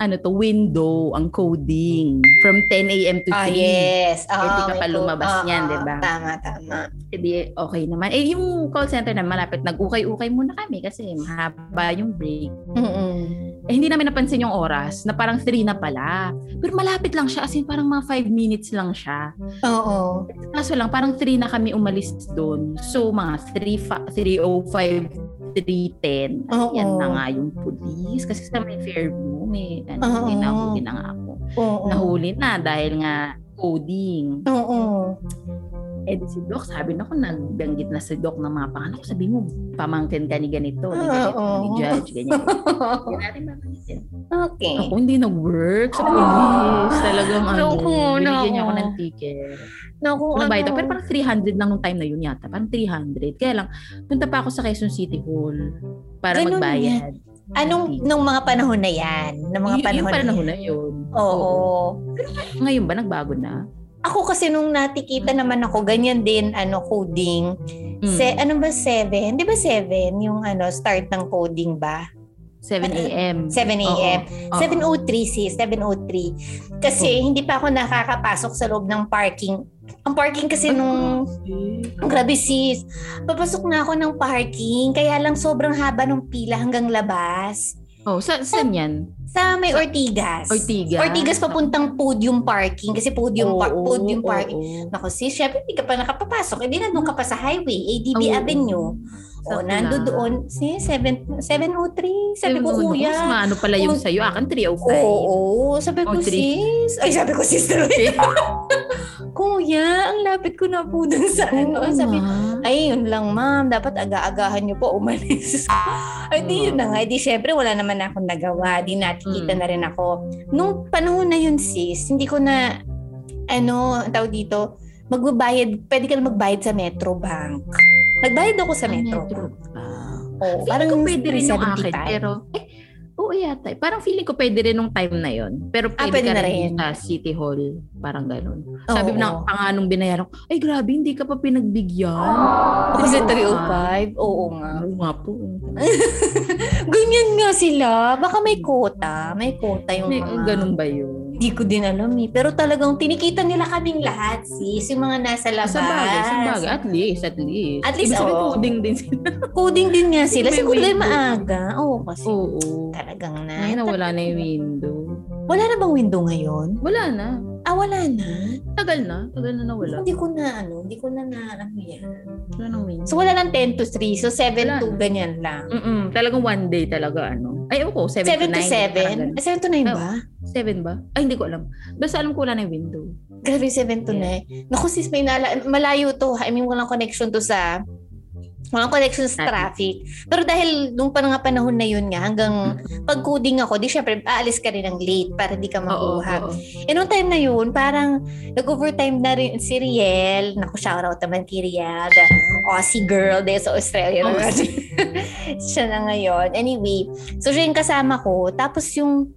Speaker 1: ano to, window, ang coding. From 10 a.m. to 3.
Speaker 2: Ah, yes.
Speaker 1: Eh, di ka
Speaker 2: may
Speaker 1: pa lumabas
Speaker 2: ah,
Speaker 1: niyan,
Speaker 2: ah,
Speaker 1: di ba?
Speaker 2: Tama, tama.
Speaker 1: Hindi, okay naman. Eh, yung call center na malapit, nag-ukay-ukay muna kami kasi mahaba yung break.
Speaker 2: Mm-mm.
Speaker 1: Eh, hindi namin napansin yung oras na parang 3 na pala. Pero malapit lang siya, as in parang mga 5 minutes lang siya.
Speaker 2: Oo.
Speaker 1: Kaso lang, parang 3 na kami umalis doon. So, mga 3, fa- 305, 310.
Speaker 2: Oo.
Speaker 1: Yan na nga yung police. Kasi sa may Fairview, may ano,
Speaker 2: Oo.
Speaker 1: may nahuli na nga ako.
Speaker 2: Oo.
Speaker 1: Nahuli na dahil nga coding.
Speaker 2: Oo.
Speaker 1: Eh di si Doc, sabi na ko, nagbanggit na si Doc ng mga pangalan ko. Sabi mo, pamangkin ka ni ganito, ni ganito,
Speaker 2: Oo.
Speaker 1: ni Judge, ganyan. Hindi natin babanggitin.
Speaker 2: okay.
Speaker 1: Ako hindi nag-work sa police. Talagang ano,
Speaker 2: Naku,
Speaker 1: binigyan niya ako ng ticket.
Speaker 2: Naku,
Speaker 1: Ano ba ito?
Speaker 2: ano?
Speaker 1: Pero parang 300 lang nung time na yun yata. Parang 300. Kaya lang, punta pa ako sa Quezon City Hall para
Speaker 2: Ganun
Speaker 1: magbayad.
Speaker 2: Anong, nung mga panahon na yan? Nung mga
Speaker 1: Y-
Speaker 2: panahon,
Speaker 1: yung panahon
Speaker 2: na
Speaker 1: yun.
Speaker 2: Oo.
Speaker 1: Ngayon ba, nagbago na?
Speaker 2: Ako kasi nung natikita naman ako, ganyan din, ano, coding.
Speaker 1: Mm.
Speaker 2: Se, ano ba, 7? Di ba 7? Yung ano, start ng coding ba?
Speaker 1: 7 a.m.
Speaker 2: 7 a.m.
Speaker 1: Oo.
Speaker 2: 7.03 sis, 7.03. Kasi hindi pa ako nakakapasok sa loob ng parking. Ang parking kasi nung Ang Grabe sis. Papasok na ako ng parking. Kaya lang sobrang haba ng pila hanggang labas.
Speaker 1: Oh, sa, saan yan?
Speaker 2: Sa may Ortigas.
Speaker 1: Ortigas?
Speaker 2: Ortigas papuntang podium parking. Kasi podium, par-
Speaker 1: Oo,
Speaker 2: podium
Speaker 1: oo,
Speaker 2: parking.
Speaker 1: oo.
Speaker 2: Naku sis, syempre hindi ka pa nakapapasok. Hindi na doon ka pa sa highway. ADB
Speaker 1: Oo.
Speaker 2: Avenue. O,
Speaker 1: Sakto
Speaker 2: nando doon. Sis, 7, 703. Sabi ko,
Speaker 1: Ano,
Speaker 2: kuya.
Speaker 1: Mas maano pala yung
Speaker 2: Oo.
Speaker 1: sa'yo. Akin 305.
Speaker 2: Oo, sabi ko
Speaker 1: Oh,
Speaker 2: sis. Ay, sabi ko sis. Kuya, ang lapit ko na po dun sa ano.
Speaker 1: Oo
Speaker 2: Sabi,
Speaker 1: nga.
Speaker 2: ay, yun lang ma'am. Dapat aga-agahan niyo po umalis. ay, di yun na nga. Di syempre, wala naman akong nagawa. Di natikita
Speaker 1: Mm.
Speaker 2: na rin ako. Nung panahon na yun, sis, hindi ko na, ano, tawag dito, magbabayad, pwede ka na magbayad sa Metro Bank. Nagbayad ako sa Metro.
Speaker 1: Metro.
Speaker 2: Oh,
Speaker 1: Parang
Speaker 2: parang
Speaker 1: ko pwede rin yung akin.
Speaker 2: 375.
Speaker 1: Pero, eh, oo yata. Parang feeling ko pwede rin nung time na yon Pero
Speaker 2: Ah,
Speaker 1: pwede,
Speaker 2: pwede
Speaker 1: ka
Speaker 2: na
Speaker 1: rin
Speaker 2: rin.
Speaker 1: sa City Hall. Parang ganun. Sabi
Speaker 2: Oo.
Speaker 1: na, pa nga nung binayaran ko, ay grabe, hindi ka pa pinagbigyan.
Speaker 2: Kasi
Speaker 1: 305.
Speaker 2: 305. Oo nga.
Speaker 1: Oo nga po.
Speaker 2: Ganyan nga sila. Baka may quota. May quota yung
Speaker 1: May,
Speaker 2: mga...
Speaker 1: ganun ba yun?
Speaker 2: Hindi ko din alam eh. Pero talagang tinikita nila kaming lahat, sis. Yung mga nasa labas.
Speaker 1: Sa bagay, sa bagay. At least, at least.
Speaker 2: At least,
Speaker 1: Ibig sabihin,
Speaker 2: oo.
Speaker 1: coding din sila.
Speaker 2: Coding din nga sila. Siguro dahil maaga. Oo, kasi
Speaker 1: Oo.
Speaker 2: talagang na.
Speaker 1: Ngayon na wala na yung window.
Speaker 2: Wala na bang window ngayon?
Speaker 1: Wala na.
Speaker 2: Ah, wala na.
Speaker 1: Tagal na. Tagal na nawala.
Speaker 2: Hindi ko na ano. Hindi ko na na ano yan.
Speaker 1: Wala nang window.
Speaker 2: So wala lang 10 to 3. So 7
Speaker 1: Wala
Speaker 2: to
Speaker 1: na.
Speaker 2: ganyan lang.
Speaker 1: Mm-mm, talagang one day talaga ano. Ay, ako, 7,
Speaker 2: 7
Speaker 1: to 9.
Speaker 2: to 7? Ah, 7 to 9 ba?
Speaker 1: 7 ba? Ay, hindi ko alam. Basta alam ko wala na yung window.
Speaker 2: Grabe, 7 to 9. Naku sis, may nala- malayo to. I mean, walang connection to sa walang connection sa traffic. Pero dahil nung pa nga panahon na yun nga, hanggang pag-coding ako, di syempre, aalis ka rin ng late para di ka
Speaker 1: Oo,
Speaker 2: makuha.
Speaker 1: oo.
Speaker 2: Eh, nung time na yun, parang nag-overtime na rin si Riel. Naku, shoutout naman kay Riel. The Aussie girl de sa Australia.
Speaker 1: Aussie.
Speaker 2: siya na ngayon. Anyway, so siya yung kasama ko. Tapos yung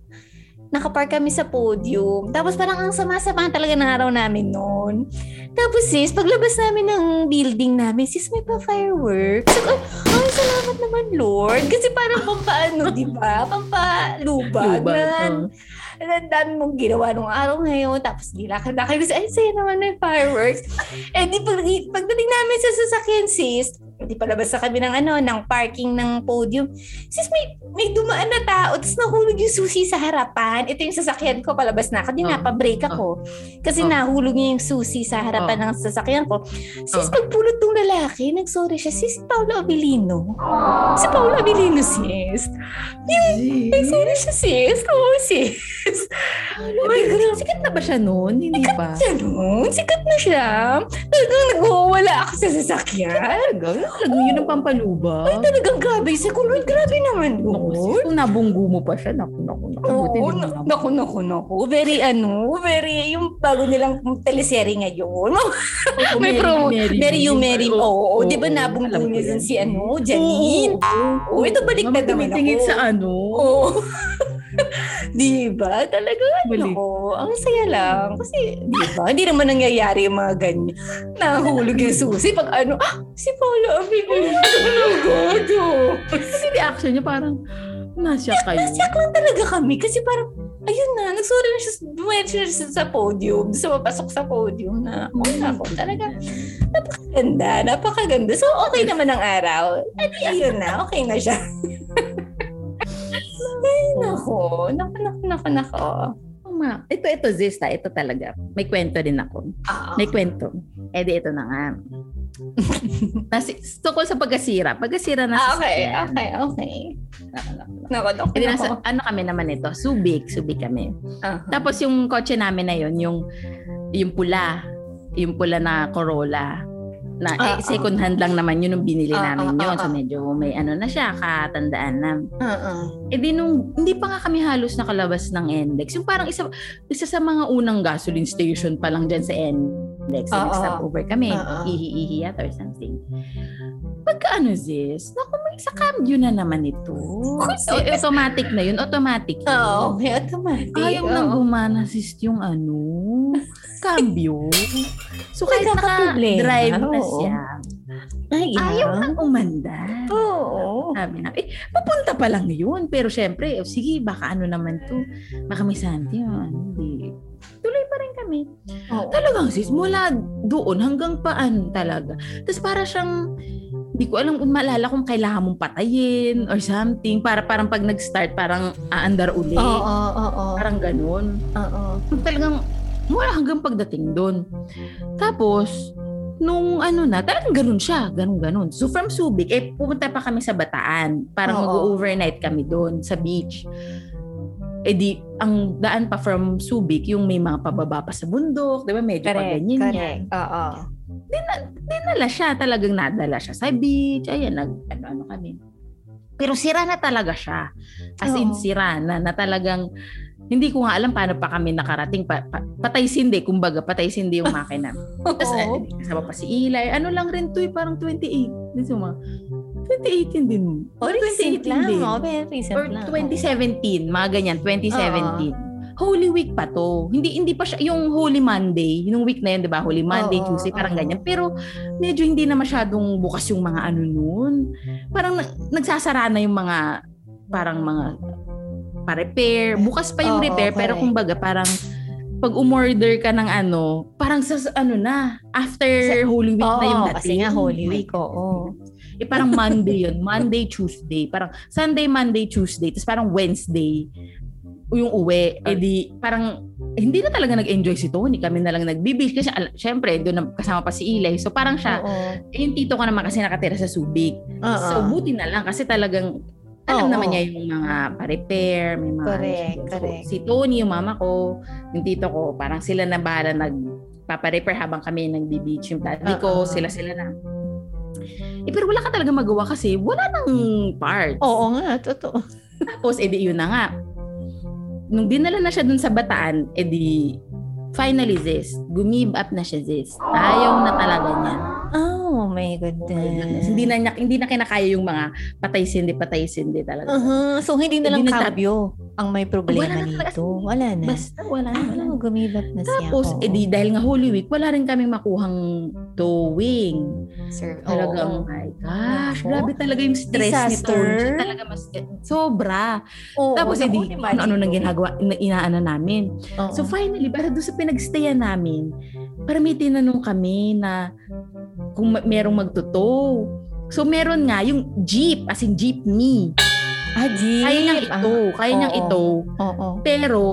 Speaker 2: nakapark kami sa podium. Tapos parang ang sama-sama talaga ng araw namin noon. Tapos sis, paglabas namin ng building namin, sis, may pa fireworks. So, ay, salamat naman Lord. Kasi parang pampaano, di ba? Pampalubag
Speaker 1: Lubag,
Speaker 2: na
Speaker 1: oo.
Speaker 2: ang dami mong ginawa nung araw ngayon, tapos gilakad-lakad kasi, ay, saya naman ng fireworks. eh, di pag, pagdating namin sa sasakyan, sis, di palabas na kami ng ano, ng parking ng podium. Sis, may, may dumaan na tao, tapos nahulog yung susi sa harapan. Ito yung sasakyan ko, palabas na ako. Di
Speaker 1: Oh.
Speaker 2: napabrake ako. Kasi
Speaker 1: Oh.
Speaker 2: nahulog niya yung susi sa harapan ng sasakyan ko. Sis,
Speaker 1: Oh.
Speaker 2: pagpulot ng lalaki, nagsorry siya. Sis, Paolo Abilino. Si Paolo Abilino, sis. Nagsorry siya, sis. Oo, sis.
Speaker 1: Ay, grabe. Sikat na ba siya noon? Hindi pa.
Speaker 2: Siya noon, sikat na siya. Talagang nagwawala ako sa sasakyan.
Speaker 1: Talaga? Talaga yun ang pampaluba.
Speaker 2: Talagang grabe. Sa kulot, grabe naman
Speaker 1: Naku, sis, kung nabunggo mo pa siya, naku, naku, naku.
Speaker 2: Oo,
Speaker 1: mo
Speaker 2: na- naku, naku, naku. Very ano, very, yung bago nilang teleserye ngayon. May promo. Very you, Mary. Oo, oh, di ba nabunggo
Speaker 1: Alam ko
Speaker 2: niya si ano, Janine?
Speaker 1: Oo,
Speaker 2: ito baliktad naman
Speaker 1: Tumitingin
Speaker 2: ako.
Speaker 1: sa ano.
Speaker 2: Oo. di ba? Talaga ano
Speaker 1: Balik.
Speaker 2: ko. Ang saya lang. Kasi, di ba? Hindi naman nangyayari yung mga ganyan. Nahulog yung susi. Pag ano, ah, si Paula Abigay. Talaga.
Speaker 1: Kasi reaction niya parang, nasya kayo.
Speaker 2: Nasyak lang talaga kami. Kasi parang, ayun na, nagsuri na siya, bumayad siya sa podium, sa papasok sa podium na, oh, nako, talaga, napakaganda, napakaganda. So, okay naman ang araw. Adi, ayun na, okay na siya. Nako, nako, nako, nako, nako.
Speaker 1: Tama. Ito, ito, Zista. Ito talaga. May kwento din ako.
Speaker 2: Ah,
Speaker 1: May kwento. Eh di, ito na nga. Nasi, tungkol sa pagkasira. Pagkasira na
Speaker 2: ah, okay,
Speaker 1: sasakyan.
Speaker 2: okay, okay. Nako, nako, nako.
Speaker 1: nasa, ano kami naman ito? Subic. Subic kami.
Speaker 2: Ah,
Speaker 1: Tapos yung kotse namin na yun, yung, yung pula. Yung pula na Corolla. Na,
Speaker 2: Ah,
Speaker 1: eh, second hand lang naman yun yung binili
Speaker 2: Ah,
Speaker 1: namin
Speaker 2: ah,
Speaker 1: yun.
Speaker 2: ah,
Speaker 1: So
Speaker 2: ah.
Speaker 1: medyo may ano na siya, katandaan na.
Speaker 2: ah, ah.
Speaker 1: Eh di nung, hindi pa nga kami halos nakalabas ng NDEX. Yung parang isa, isa sa mga unang gasoline station pa lang dyan sa NDEX.
Speaker 2: Oo.
Speaker 1: Uh, stop over kami. Ihi-ihi yata or something. Pagka ano sis, naku may sa cambio na naman ito. Eh, automatic na yun, automatic yun.
Speaker 2: Oo, may automatic.
Speaker 1: Ayaw
Speaker 2: Oo.
Speaker 1: nang gumana sis yung ano, cambio. So kahit naka-drive na siya,
Speaker 2: Ay,
Speaker 1: ayaw
Speaker 2: yeah.
Speaker 1: nang umanda.
Speaker 2: Oo.
Speaker 1: Sabi na, eh, papunta pa lang yun. Pero syempre, oh, sige, baka ano naman to. Baka may santi. oh, Ano, hindi. Kami.
Speaker 2: Oo.
Speaker 1: Talagang sis, mula doon hanggang paan talaga. Tapos para siyang, hindi ko alam kung maalala kung kailangan mong patayin or something. Para parang pag nag-start, parang aandar uli.
Speaker 2: Oo, oo, oo.
Speaker 1: Parang ganun.
Speaker 2: Oo.
Speaker 1: Talagang, mula hanggang pagdating doon. Tapos, nung ano na, talagang ganun siya. Ganun, ganun. So from Subic, eh, pumunta pa kami sa Bataan. Parang mag-overnight kami doon sa beach. Eh di, ang daan pa from Subic, yung may mga pababa pa sa bundok, di ba? Medyo pa
Speaker 2: Correct,
Speaker 1: ganyan yan.
Speaker 2: correct. Oo.
Speaker 1: Dinala siya, talagang nadala siya sa beach. Ayan, nag, ano, ano kami. Pero sira na talaga siya. As in,
Speaker 2: Oo.
Speaker 1: sira na, na talagang, hindi ko nga alam paano pa kami nakarating. Pa, pa- patay sindi, kumbaga, patay sindi yung makina. Tapos, eh, kasama pa si Eli. Ano lang rin to eh, parang 28. Din mga, 2018 din.
Speaker 2: Oh, recent
Speaker 1: 2018
Speaker 2: lang.
Speaker 1: din.
Speaker 2: Oh, very recent
Speaker 1: Or
Speaker 2: lang.
Speaker 1: 2017, mga ganyan, 2017. Holy Week pa to. Hindi hindi pa siya yung Holy Monday, yung week na yun, 'di ba? Holy Monday,
Speaker 2: Oo,
Speaker 1: Tuesday, parang
Speaker 2: oo.
Speaker 1: ganyan. Pero medyo hindi na masyadong bukas yung mga ano noon. Parang na- nagsasara na yung mga parang mga pa-repair. Bukas pa yung
Speaker 2: Oo,
Speaker 1: repair, pero
Speaker 2: correct.
Speaker 1: kumbaga parang pag umorder ka ng ano, parang sa ano na, after Holy Week
Speaker 2: Oo,
Speaker 1: na yung
Speaker 2: kasi nga Holy Week,
Speaker 1: Oh
Speaker 2: oo.
Speaker 1: Eh parang Monday yun. Monday, Tuesday. Parang Sunday, Monday, Tuesday. Tapos parang Wednesday yung uwi. Eh di, parang hindi na talaga nag-enjoy si Tony. Kami na lang nagbibish. Kasi al- syempre, doon kasama pa si Eli. So parang siya,
Speaker 2: Oo.
Speaker 1: eh, yung tito ko naman kasi nakatira sa Subic.
Speaker 2: Oo.
Speaker 1: So buti na lang kasi talagang alam
Speaker 2: Oo.
Speaker 1: naman niya yung mga pa-repair, may mga
Speaker 2: Correct,
Speaker 1: so,
Speaker 2: correct.
Speaker 1: si Tony, yung mama ko, yung tito ko, parang sila na bahala nag paparepair habang kami nagbi-beach yung daddy ko, sila-sila na. Eh, pero wala ka talaga magawa kasi wala nang parts.
Speaker 2: Oo nga, totoo.
Speaker 1: Tapos, edi yun na nga. Nung dinala na siya dun sa bataan, edi finally this, gumib up na siya this. Ayaw na talaga niya.
Speaker 2: Oh my
Speaker 1: Oh my goodness.
Speaker 2: goodness.
Speaker 1: Hindi na, hindi na kinakaya yung mga patay sindi, patay sindi talaga.
Speaker 2: Uh-huh. So, hindi na lang
Speaker 1: Hindi
Speaker 2: kabyo ang may problema
Speaker 1: Wala na
Speaker 2: nito. Wala na.
Speaker 1: Basta wala na. Wala na.
Speaker 2: Oh, gumibap na siya.
Speaker 1: Tapos,
Speaker 2: Oo.
Speaker 1: edi dahil nga Holy Week, wala rin kaming makuhang towing.
Speaker 2: Sir,
Speaker 1: Talagang,
Speaker 2: oo.
Speaker 1: my gosh,
Speaker 2: Nako.
Speaker 1: grabe talaga yung stress
Speaker 2: Disaster.
Speaker 1: nito. Siya talaga mas, sobra.
Speaker 2: Oo,
Speaker 1: Tapos,
Speaker 2: naku,
Speaker 1: edi,
Speaker 2: imagine
Speaker 1: ano nang ginagawa, ina- inaano namin.
Speaker 2: Oo.
Speaker 1: So finally, para doon sa pinagstayan namin, para may tinanong kami na kung merong magtutow. So meron nga yung jeep, as in jeepney.
Speaker 2: Ah, jeep.
Speaker 1: Kaya niyang ito, kaya niyang
Speaker 2: oo.
Speaker 1: ito.
Speaker 2: Oo.
Speaker 1: Pero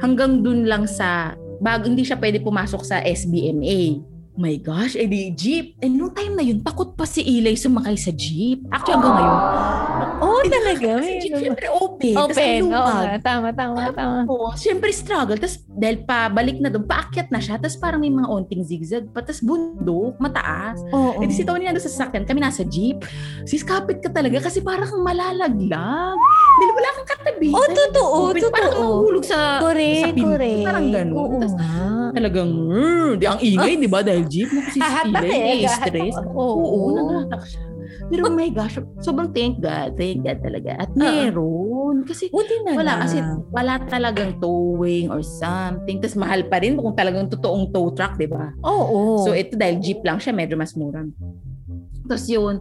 Speaker 1: hanggang dun lang sa, bago hindi siya pwede pumasok sa SBMA. My gosh, edi jeep. And nung time na yun, takot pa si Eli sumakay sa jeep. Actually, hanggang ngayon.
Speaker 2: Oo, talaga.
Speaker 1: Kasi jeep, syempre open.
Speaker 2: Open. Oo. Tama, tama, tama.
Speaker 1: Oo, syempre struggle. Tapos dahil pabalik na doon, paakyat na siya. Tapos parang may mga onting zigzag pa. Tapos bundok, mataas.
Speaker 2: Oo.
Speaker 1: Eh di si Tony nandun sa sasakyan, kami nasa jeep. Sis, kapit ka talaga kasi parang malalaglag. Dahil wala kang katabi.
Speaker 2: Oh, totoo,
Speaker 1: open, Parang
Speaker 2: totoo.
Speaker 1: mahulog sa, sa pinto.
Speaker 2: correct.
Speaker 1: Parang ganun.
Speaker 2: Oo
Speaker 1: Tapos talagang, "Rrr," di ang ingay, di ba? Dahil jeep. Naku, si
Speaker 2: Hahatak
Speaker 1: Eli,
Speaker 2: eh.
Speaker 1: stress. Oo,
Speaker 2: Oo.
Speaker 1: nanghatak siya. Pero oh my gosh, sobrang thank God. Thank God talaga. At meron. Kasi
Speaker 2: Buti na
Speaker 1: wala
Speaker 2: lang.
Speaker 1: kasi wala talagang towing or something. Tapos mahal pa rin kung talagang totoong tow truck, di ba?
Speaker 2: Oo.
Speaker 1: So ito dahil jeep lang siya, medyo mas mura. Tapos yun,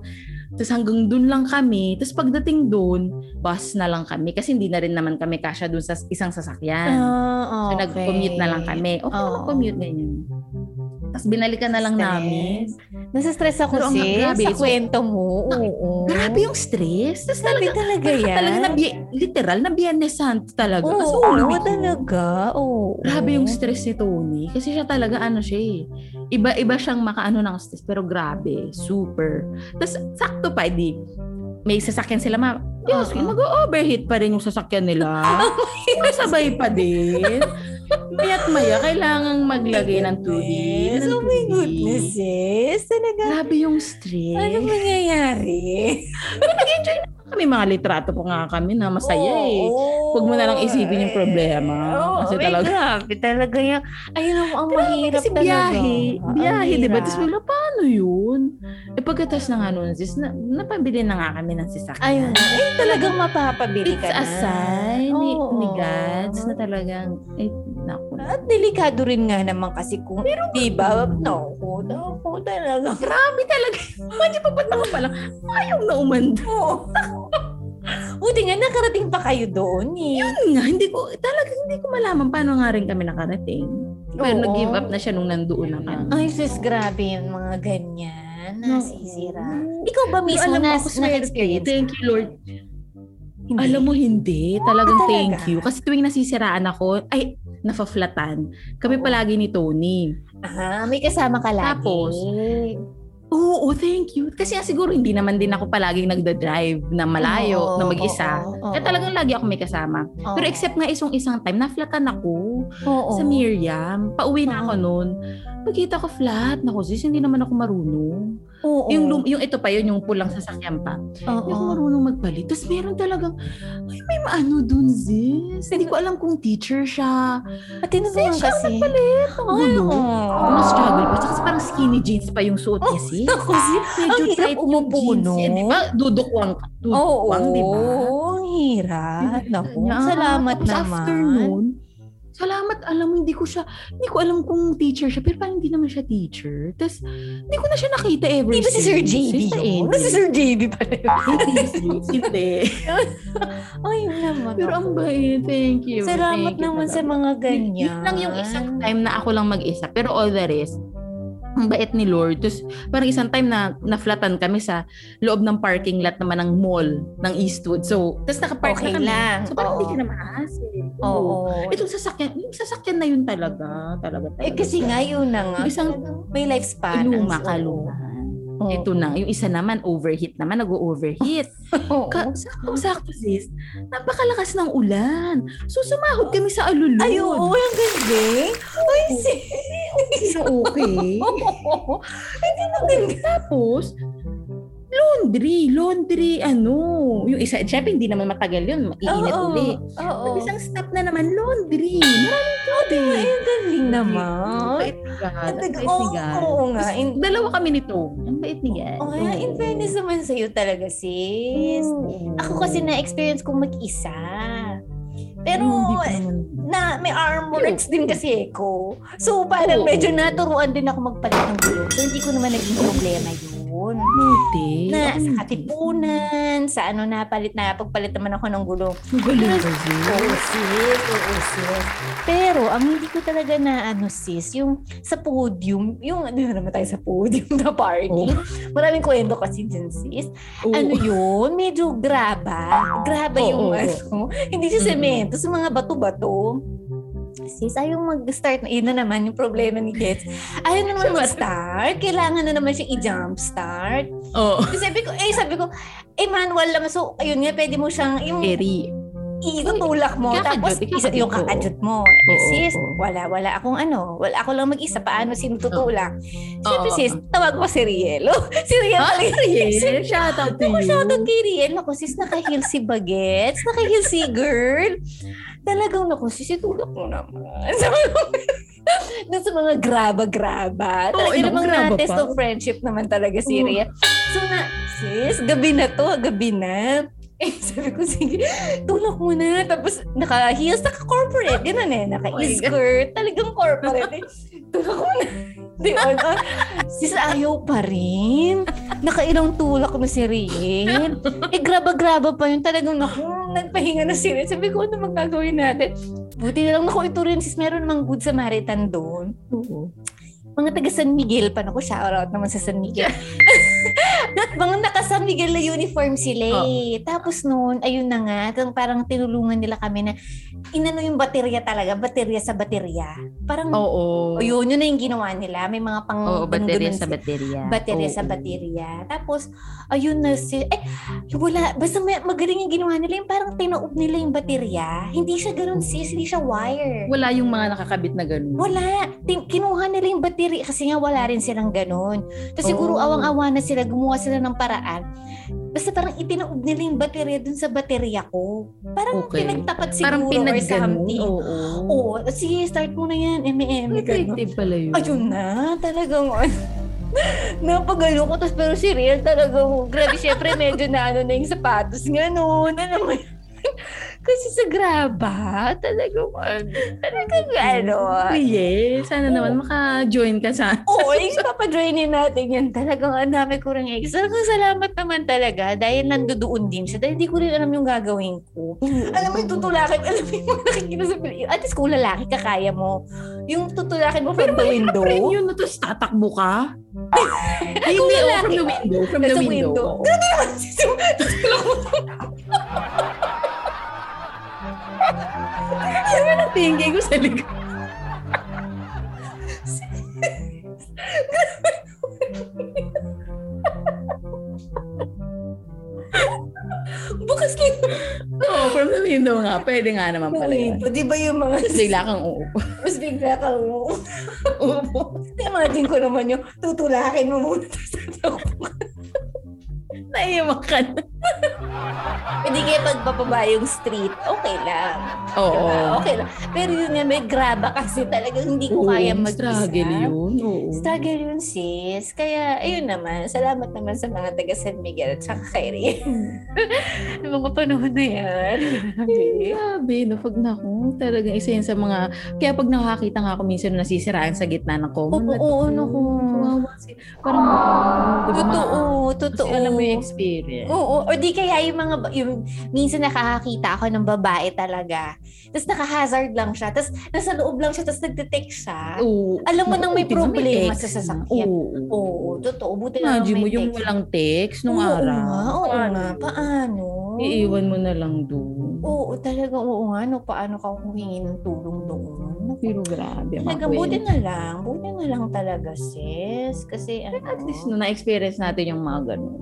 Speaker 1: Tapos hanggang dun lang kami. Tapos pagdating dun, bus na lang kami. Kasi hindi na rin naman kami kasya dun sa isang sasakyan.
Speaker 2: Ah,
Speaker 1: So nag-commute na lang kami. Okay oh. commute ganyan. Tapos binalikan na lang namin.
Speaker 2: Nasa-stress ako
Speaker 1: Pero
Speaker 2: sis
Speaker 1: grabe,
Speaker 2: sa kwento mo. Oo.
Speaker 1: Grabe yung stress. Tapos talaga,
Speaker 2: talaga yan.
Speaker 1: talaga na, literal, na Biyernes Santo talaga.
Speaker 2: Oo,
Speaker 1: Kasi ulo
Speaker 2: talaga. Oo.
Speaker 1: Grabe yung stress ni Tony. Kasi siya talaga, ano siya eh. Iba-iba siyang makaano ng stress. Pero grabe, super. Tapos, sakto pa, di, may sasakyan sila, ma. Yes,
Speaker 2: Oo.
Speaker 1: mag-overheat pa rin yung sasakyan nila. Sabay pa din. Maya't maya, kailangang maglagay ng tubig. Ng
Speaker 2: Oh my goodness, sis. Talaga.
Speaker 1: Grabe yung stress.
Speaker 2: Ano mangyayari?
Speaker 1: Kami mga litrato po nga kami na masaya eh.
Speaker 2: Oo.
Speaker 1: Huwag mo na lang isipin yung problema.
Speaker 2: Oo,
Speaker 1: Kasi
Speaker 2: may
Speaker 1: talaga-
Speaker 2: grabe talaga yan. Ayun ang, ang mahirap
Speaker 1: Kasi
Speaker 2: talaga.
Speaker 1: biyahe, biyahe, di ba? Tapos wala, paano yun? Eh pagkatas na nga nun, sis, na, napabili na nga kami ng sasakyan.
Speaker 2: Ayun. Ay, talagang mapapabili
Speaker 1: It's
Speaker 2: ka na.
Speaker 1: a sign ni,
Speaker 2: Oo.
Speaker 1: ni Gads na talagang, eh, naku.
Speaker 2: At delikado rin nga naman kasi kung, di ba? Naku, naku talaga.
Speaker 1: Grabe talaga. Medyo papunta ko pa lang. Ayaw na umando.
Speaker 2: Buti nga, nakarating pa kayo doon eh.
Speaker 1: Yun nga, hindi ko, talagang hindi ko malaman paano nga rin kami nakarating. Pero
Speaker 2: Oo.
Speaker 1: nag-give up na siya nung nandoon na kami.
Speaker 2: Ay, sis, grabe yung mga ganyan. Nasisira.
Speaker 1: Oo.
Speaker 2: Ikaw ba mismo
Speaker 1: Alam mo,
Speaker 2: na,
Speaker 1: ako swerte.
Speaker 2: na-experience?
Speaker 1: Thank you, Lord.
Speaker 2: Hindi.
Speaker 1: Alam mo, hindi. Talagang
Speaker 2: Ah, talaga?
Speaker 1: thank you. Kasi tuwing nasisiraan ako, ay, nafaflatan. Kami
Speaker 2: Oo.
Speaker 1: palagi ni Tony.
Speaker 2: Ah, may kasama ka lagi.
Speaker 1: Tapos, Oo, thank you. Kasi nga siguro hindi naman din ako palaging nagda-drive na malayo,
Speaker 2: Oo,
Speaker 1: na mag-isa.
Speaker 2: oo, oo.
Speaker 1: Kaya talagang lagi ako may kasama.
Speaker 2: Oo.
Speaker 1: Pero except nga isang isang time, naflatan ako
Speaker 2: Oo.
Speaker 1: sa Miriam. Pauwi na ako
Speaker 2: Oo.
Speaker 1: noon. Pagkita ko flat, naku sis, hindi naman ako marunong.
Speaker 2: Oo.
Speaker 1: Yung, lum- yung ito pa yun, yung pulang sasakyan pa.
Speaker 2: Oo.
Speaker 1: Hindi ako marunong magpalit. Tapos meron talagang, ay may maano dun sis. Hindi ko alam kung teacher siya.
Speaker 2: At tinulungan
Speaker 1: Sis, siya
Speaker 2: kasi.
Speaker 1: nagpalit. Ang
Speaker 2: Ay,
Speaker 1: gulo.
Speaker 2: oo.
Speaker 1: Ako na-struggle pa. Saka parang skinny jeans pa yung suot niya sis.
Speaker 2: Ako si...
Speaker 1: Medyo
Speaker 2: Ang hirap umupo nun.
Speaker 1: niya. Di ba? Dudukwang.
Speaker 2: Oo.
Speaker 1: Dudukwang, di ba?
Speaker 2: ang hirap. Naku, salamat
Speaker 1: Tapos
Speaker 2: naman.
Speaker 1: after nun, salamat, alam mo, hindi ko siya, hindi ko alam kung teacher siya, pero parang hindi naman siya teacher. Tapos, hindi ko na siya nakita ever
Speaker 2: Di ba si Sir. JB
Speaker 1: sa
Speaker 2: yun? Si Sir JB pala yun.
Speaker 1: Hindi, Hindi.
Speaker 2: Ayun naman.
Speaker 1: Pero ang bait, thank you.
Speaker 2: Salamat
Speaker 1: Thank you
Speaker 2: naman sa
Speaker 1: talaga.
Speaker 2: mga ganyan.
Speaker 1: Yun lang yung isang time na ako lang mag-isa. Pero all the rest, ang bait ni Lord. Tapos parang isang time na naflatan kami sa loob ng parking lot naman ng mall ng Eastwood. So, tapos nakapark
Speaker 2: Okay
Speaker 1: na kami.
Speaker 2: lang.
Speaker 1: So parang
Speaker 2: Oo.
Speaker 1: hindi ka na maasin.
Speaker 2: Oo.
Speaker 1: Itong sasakyan, yung sasakyan na yun talaga. Talaga, talaga.
Speaker 2: Eh kasi nga yun na nga.
Speaker 1: Isang
Speaker 2: may lifespan.
Speaker 1: luma ka, luma.
Speaker 2: Oo.
Speaker 1: Ito na. Yung isa naman, overheat naman. Nag-overheat.
Speaker 2: Oo.
Speaker 1: Ka- Sakto-sakto sis. Napakalakas ng ulan. So, sumahod kami sa alulod.
Speaker 2: Ay, oo, ang ganda. Ay, sis.
Speaker 1: Okay.
Speaker 2: Hindi na ganda.
Speaker 1: Tapos, laundry. Laundry, ano. Yung isa, syempre hindi naman matagal yun. Iinit
Speaker 2: Oo.
Speaker 1: uli.
Speaker 2: Oo.
Speaker 1: Pag isang stop na naman, laundry. Maraming tubig.
Speaker 2: Ay, ang galing naman.
Speaker 1: Bait ni God.
Speaker 2: Ang oo, nga. In-
Speaker 1: Dalawa kami nito. Ang bait ni God.
Speaker 2: Oh, yeah, in fairness naman sa'yo talaga, sis.
Speaker 1: Oo.
Speaker 2: Ako kasi na-experience kong mag-isa. Pero,
Speaker 1: ko naman.
Speaker 2: na may arm works din kasi ako. So, parang medyo naturuan din ako magpalit ng gulong. So, hindi ko naman naging problema yun.
Speaker 1: Buti.
Speaker 2: Na sa katipunan, sa ano napalit na, pagpalit naman ako ng gulong.
Speaker 1: Ka, sis.
Speaker 2: Oo, sis. Oo, sis. Pero, ang hindi ko talaga na, ano, sis, yung sa podium, yung, ano naman tayo sa podium na parking. Maraming kwento kasi dyan, sis.
Speaker 1: Oo.
Speaker 2: Ano yun? Medyo graba. Graba yung,
Speaker 1: Oo, oo,
Speaker 2: ano, hindi siya
Speaker 1: Mm.
Speaker 2: semento, sa mga bato-bato. Sis, ayaw mag-start na, yun na naman yung problema ni Gets. Ayaw na naman mag-start. Kailangan na naman siya i-jump start.
Speaker 1: Oo.
Speaker 2: So, sabi ko, eh, sabi ko, eh, manual lang. So, ayun nga, pwede mo siyang, yung,
Speaker 1: Eri.
Speaker 2: itutulak mo.
Speaker 1: Kakajut,
Speaker 2: tapos, isa, yung
Speaker 1: oo.
Speaker 2: kakajut mo. Eh,
Speaker 1: Oo,
Speaker 2: sis,
Speaker 1: oo.
Speaker 2: wala, wala akong ano. Wala ako lang mag-isa. Paano sino tutulak? Siyempre, sis, tawag ko si Riel. Oh, si Riel
Speaker 1: Ah,
Speaker 2: pala.
Speaker 1: Riel, shout out to
Speaker 2: Ako,
Speaker 1: you.
Speaker 2: shoutout kay Riel. Naku, sis, naka-heel si Bagets. Naka-heel si girl. Talagang, naku, sis, itulak mo naman. Sabi ko, Doon sa mga graba-graba. Talaga
Speaker 1: eh,
Speaker 2: namang
Speaker 1: graba
Speaker 2: na-test of friendship naman talaga si
Speaker 1: Oo.
Speaker 2: Riel. So na, sis, gabi na to, gabi na. Eh, sabi ko, sige, tulak mo na. Tapos, naka-heels, naka-corporate. Ganun eh, naka-skirt. Talagang corporate. Eh. Tulak mo na. Di, on, on. Sis, ayaw pa rin. nakailang tulak na si Riel. eh, graba-graba pa yun. Talagang naku, nagpahinga na si Riel. Sabi ko, ano magagawin natin? Buti na lang naku, ito rin sis, meron namang good Samaritan doon.
Speaker 1: Oo.
Speaker 2: Mga taga San Miguel pa. Naku, shoutout naman sa San Miguel. mga naka San Miguel na uniform sila eh. Tapos noon, ayun na nga, parang tinulungan nila kami na inano yung baterya talaga, baterya sa baterya. Parang,
Speaker 1: Oo.
Speaker 2: o yun, yun na yung ginawa nila. May mga pang
Speaker 1: Oo, baterya
Speaker 2: ganun
Speaker 1: sa baterya.
Speaker 2: baterya sa
Speaker 1: Oo.
Speaker 2: baterya. Tapos, ayun na si... Eh, wala. Basta may, magaling yung ginawa nila. Yung parang tinaob nila yung baterya. Hindi siya ganun sis. Hindi siya wire.
Speaker 1: Wala yung mga nakakabit na ganun.
Speaker 2: Wala. Tin- kinuha nila yung baterya kasi nga wala rin silang ganun. Tapos siguro
Speaker 1: Oh.
Speaker 2: awang-awa na sila. Gumawa sila ng paraan. Basta parang itinaob nila yung baterya dun sa baterya ko. Parang
Speaker 1: Okay.
Speaker 2: pinagtapat siguro
Speaker 1: Parang
Speaker 2: or
Speaker 1: pinagganon.
Speaker 2: something.
Speaker 1: Oo.
Speaker 2: Oo. sige, start mo na yan. M&M.
Speaker 1: Creative pala yun.
Speaker 2: Ayun na, talagang napagalo ko. Tapos pero si Riel talagang, grabe syempre medyo na ano na yung sapatos nga noon. Ano mo yun? Kasi sa graba, talagang, ano, talagang ano.
Speaker 1: Riel, sana naman maka-join ka sa...
Speaker 2: Oo, yung papajoinin natin yan. Talagang ang dami ko rin ex. Talagang salamat naman talaga dahil nandoon din siya. Dahil hindi ko rin alam yung gagawin ko. Alam mo yung tutulakin, alam mo yung nakikita sa Pilipinas. At least kung lalaki ka, kaya mo. Yung tutulakin mo from the window.
Speaker 1: Friend yun na tapos tatakbo ka? Hindi, oh, from the window. From the window.
Speaker 2: window.
Speaker 1: oo.
Speaker 2: Grabe naman. Mo.
Speaker 1: Ano tingin ko sa likod?
Speaker 2: Bukas lang.
Speaker 1: Oo, from the window nga. Pwede nga naman pala yun.
Speaker 2: Di ba yung mga...
Speaker 1: Tapos bigla kang uupo.
Speaker 2: Mas bigla kang uupo. Imagine ko naman yung tutulakin mo muna.
Speaker 1: Naiyak ka na.
Speaker 2: Hindi kaya pagpapaba yung street, okay lang.
Speaker 1: Oo.
Speaker 2: Diba? Okay lang. Pero yun nga, may graba kasi talagang hindi ko
Speaker 1: Oo,
Speaker 2: kaya mag
Speaker 1: Struggle yun. Oo.
Speaker 2: Struggle yun, sis. Kaya, ayun naman. Salamat naman sa mga taga San Miguel at saka kay. Yung mga panahon na yan.
Speaker 1: Grabe, no, pag naku, talagang isa yun sa mga, kaya pag nakakita nga ako minsan na nasisiraan sa gitna ng
Speaker 2: Oo,
Speaker 1: common,
Speaker 2: oo, naku.
Speaker 1: Kawawa si, parang, diba,
Speaker 2: Totoo,
Speaker 1: Kasi
Speaker 2: totoo.
Speaker 1: alam mo yung experience.
Speaker 2: Oo, o di kaya yung mga, yung, minsan nakakakita ako ng babae talaga. Tapos naka-hazard lang siya. Tapos nasa loob lang siya, tapos nagde-text siya.
Speaker 1: Oo.
Speaker 2: Alam mo nang may problema sa sasakyan.
Speaker 1: Oo.
Speaker 2: Oo, totoo. Buti na lang may
Speaker 1: mo yung
Speaker 2: text.
Speaker 1: walang text nung
Speaker 2: Oo
Speaker 1: araw.
Speaker 2: nga, oo
Speaker 1: Paano?
Speaker 2: nga. Paano?
Speaker 1: Iiwan mo na lang doon.
Speaker 2: Oo, talaga, oo nga. No, paano ka humingi ng tulong doon?
Speaker 1: Pero grabe, mga
Speaker 2: Talaga, buti na lang. Buti na lang talaga, sis. Kasi, ano,
Speaker 1: At least no, na-experience natin yung mga ganun.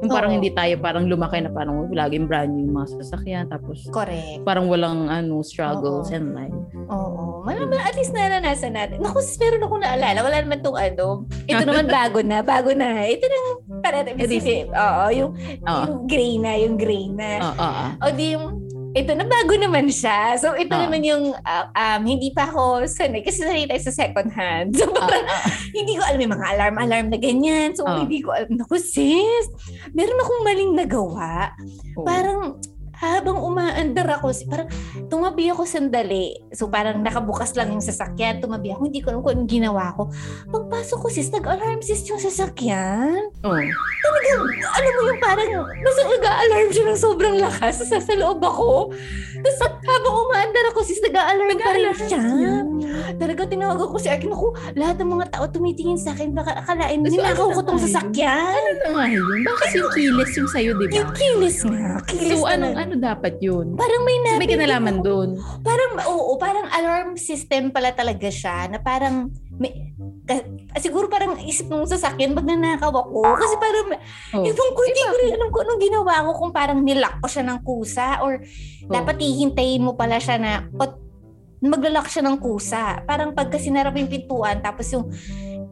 Speaker 1: Yung parang
Speaker 2: Oo.
Speaker 1: hindi tayo parang lumaki na parang laging brand new yung mga sasakyan tapos
Speaker 2: correct.
Speaker 1: parang walang ano struggles
Speaker 2: Oo.
Speaker 1: in life.
Speaker 2: Oo. Malaman, at least naranasan natin. Naku, sis, meron akong naalala. Wala naman tong ano. Ito naman bago na. Bago na. Ito nang, para,
Speaker 1: Edi-
Speaker 2: Oo, yung,
Speaker 1: Oo.
Speaker 2: yung gray na, yung gray na.
Speaker 1: Oo, oo.
Speaker 2: O di yung, ito na bago naman siya. So, ito
Speaker 1: Ah.
Speaker 2: naman yung, uh, um, hindi pa ako sanay. Kasi sanay tayo sa second hand. So, parang, hindi ko alam yung mga alarm-alarm na ganyan. So,
Speaker 1: Ah.
Speaker 2: hindi ko alam. Naku, sis, meron akong maling nagawa.
Speaker 1: Oo.
Speaker 2: Parang, habang umaandar ako, si- parang tumabi ako sandali. So parang nakabukas lang yung sasakyan, tumabi ako. Hindi ko alam kung anong ginawa ko. Pagpasok ko sis, nag-alarm sis yung sasakyan.
Speaker 1: Oo.
Speaker 2: Talagang, alam mo yung parang, nasa nag-alarm siya ng sobrang lakas. Sa, sa loob ako. Tapos habang umaandar ako sis, nag-alarm pa rin siya. Talaga tinawag ko si Arkin. Ako, lahat ng mga tao tumitingin sa akin. Baka akalain, ninakaw
Speaker 1: ano
Speaker 2: ko tong sasakyan.
Speaker 1: Ano nga yun? Bakit yung kilis yung sa'yo, di ba?
Speaker 2: Yung kilis nga. Kilis
Speaker 1: So, anong, ano dapat yun?
Speaker 2: Parang may
Speaker 1: So, may kinalaman doon.
Speaker 2: Parang, oo, parang alarm system pala talaga siya na parang, may, ka- siguro parang isip nung sasakyan, pag nanakaw ako. Kasi parang,
Speaker 1: Oh.
Speaker 2: ewan ko, hindi ko rin alam kung anong ginawa ko kung parang nilock ko siya ng kusa or
Speaker 1: Oh.
Speaker 2: dapat hihintayin mo pala siya na, o, maglalak siya ng kusa. Parang pagka sinarap yung pintuan, tapos yung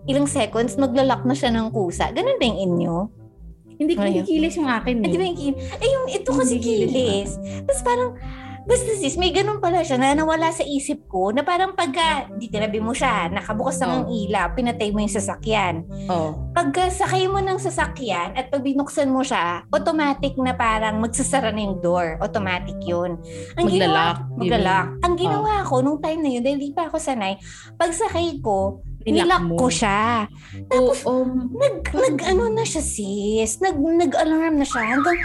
Speaker 2: ilang seconds, maglalak na siya ng kusa. Ganun ba yung inyo?
Speaker 1: Hindi ko kikilis yung akin.
Speaker 2: Eh, di
Speaker 1: Eh.
Speaker 2: ba yung kin- Eh, yung ito kasi
Speaker 1: Hindi kilis.
Speaker 2: Tapos parang, basta sis, may ganun pala siya na nawala sa isip ko na parang pagka, di tinabi mo siya, nakabukas na ang
Speaker 1: Oh.
Speaker 2: ilaw, pinatay mo yung sasakyan.
Speaker 1: Oh.
Speaker 2: Pagka sakay mo ng sasakyan at pag binuksan mo siya, automatic na parang magsasara na yung door. Automatic yun. Ang
Speaker 1: Maglalak.
Speaker 2: Ginawa, maglalak. Ang ginawa ko nung time na yun, dahil di pa ako sanay, pag sakay ko, Nilak
Speaker 1: mo.
Speaker 2: ko siya.
Speaker 1: Oo, um,
Speaker 2: Nag, nag, ano na siya, sis. Nag, nag-alarm na siya. Hanggang,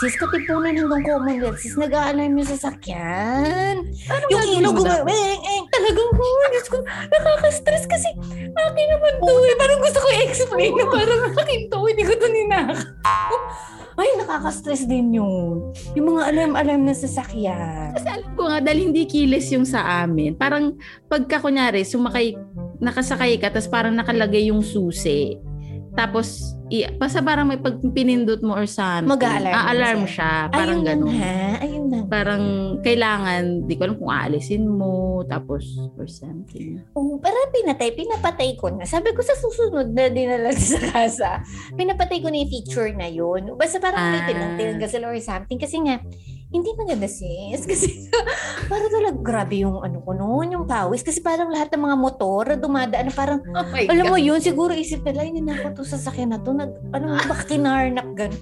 Speaker 2: sis, katipunan hanggang Commonwealth. Sis, nag-alarm yung sasakyan. yung ilaw
Speaker 1: mo
Speaker 2: ko,
Speaker 1: dapat?
Speaker 2: eh, eh, talagang, oh, Diyos ko, nakaka-stress kasi, akin naman to eh. Parang gusto ko i-explain na parang akin to, hindi ko to ninakaw. Ay, nakaka-stress din yun. Yung mga alarm-alarm na sasakyan.
Speaker 1: Kasi alam ko nga, dahil hindi kilis yung sa amin, parang pagka kunyari, sumakay, nakasakay ka, tapos parang nakalagay yung susi. Tapos, i- basta parang may pag pinindot mo or something,
Speaker 2: Mag-a-alarm
Speaker 1: a-alarm
Speaker 2: na
Speaker 1: siya. Parang
Speaker 2: ayun
Speaker 1: ganun.
Speaker 2: ha, ayun lang.
Speaker 1: Parang kailangan, di ko alam kung aalisin mo, tapos or something.
Speaker 2: Oo, parang pinatay, pinapatay ko na. Sabi ko sa susunod na dinala sa kasa, pinapatay ko na yung feature na yun. Basta parang may
Speaker 1: Ah.
Speaker 2: tinang-tinang sila or something. Kasi nga, hindi maganda sis. Kasi parang talaga grabe yung ano ko noon, yung pawis. Kasi parang lahat ng mga motor na dumadaan parang,
Speaker 1: Oh
Speaker 2: alam mo yun, siguro isip nila, hindi na ako to sa sakyan na to. Nag, ano, baka kinarnap gan.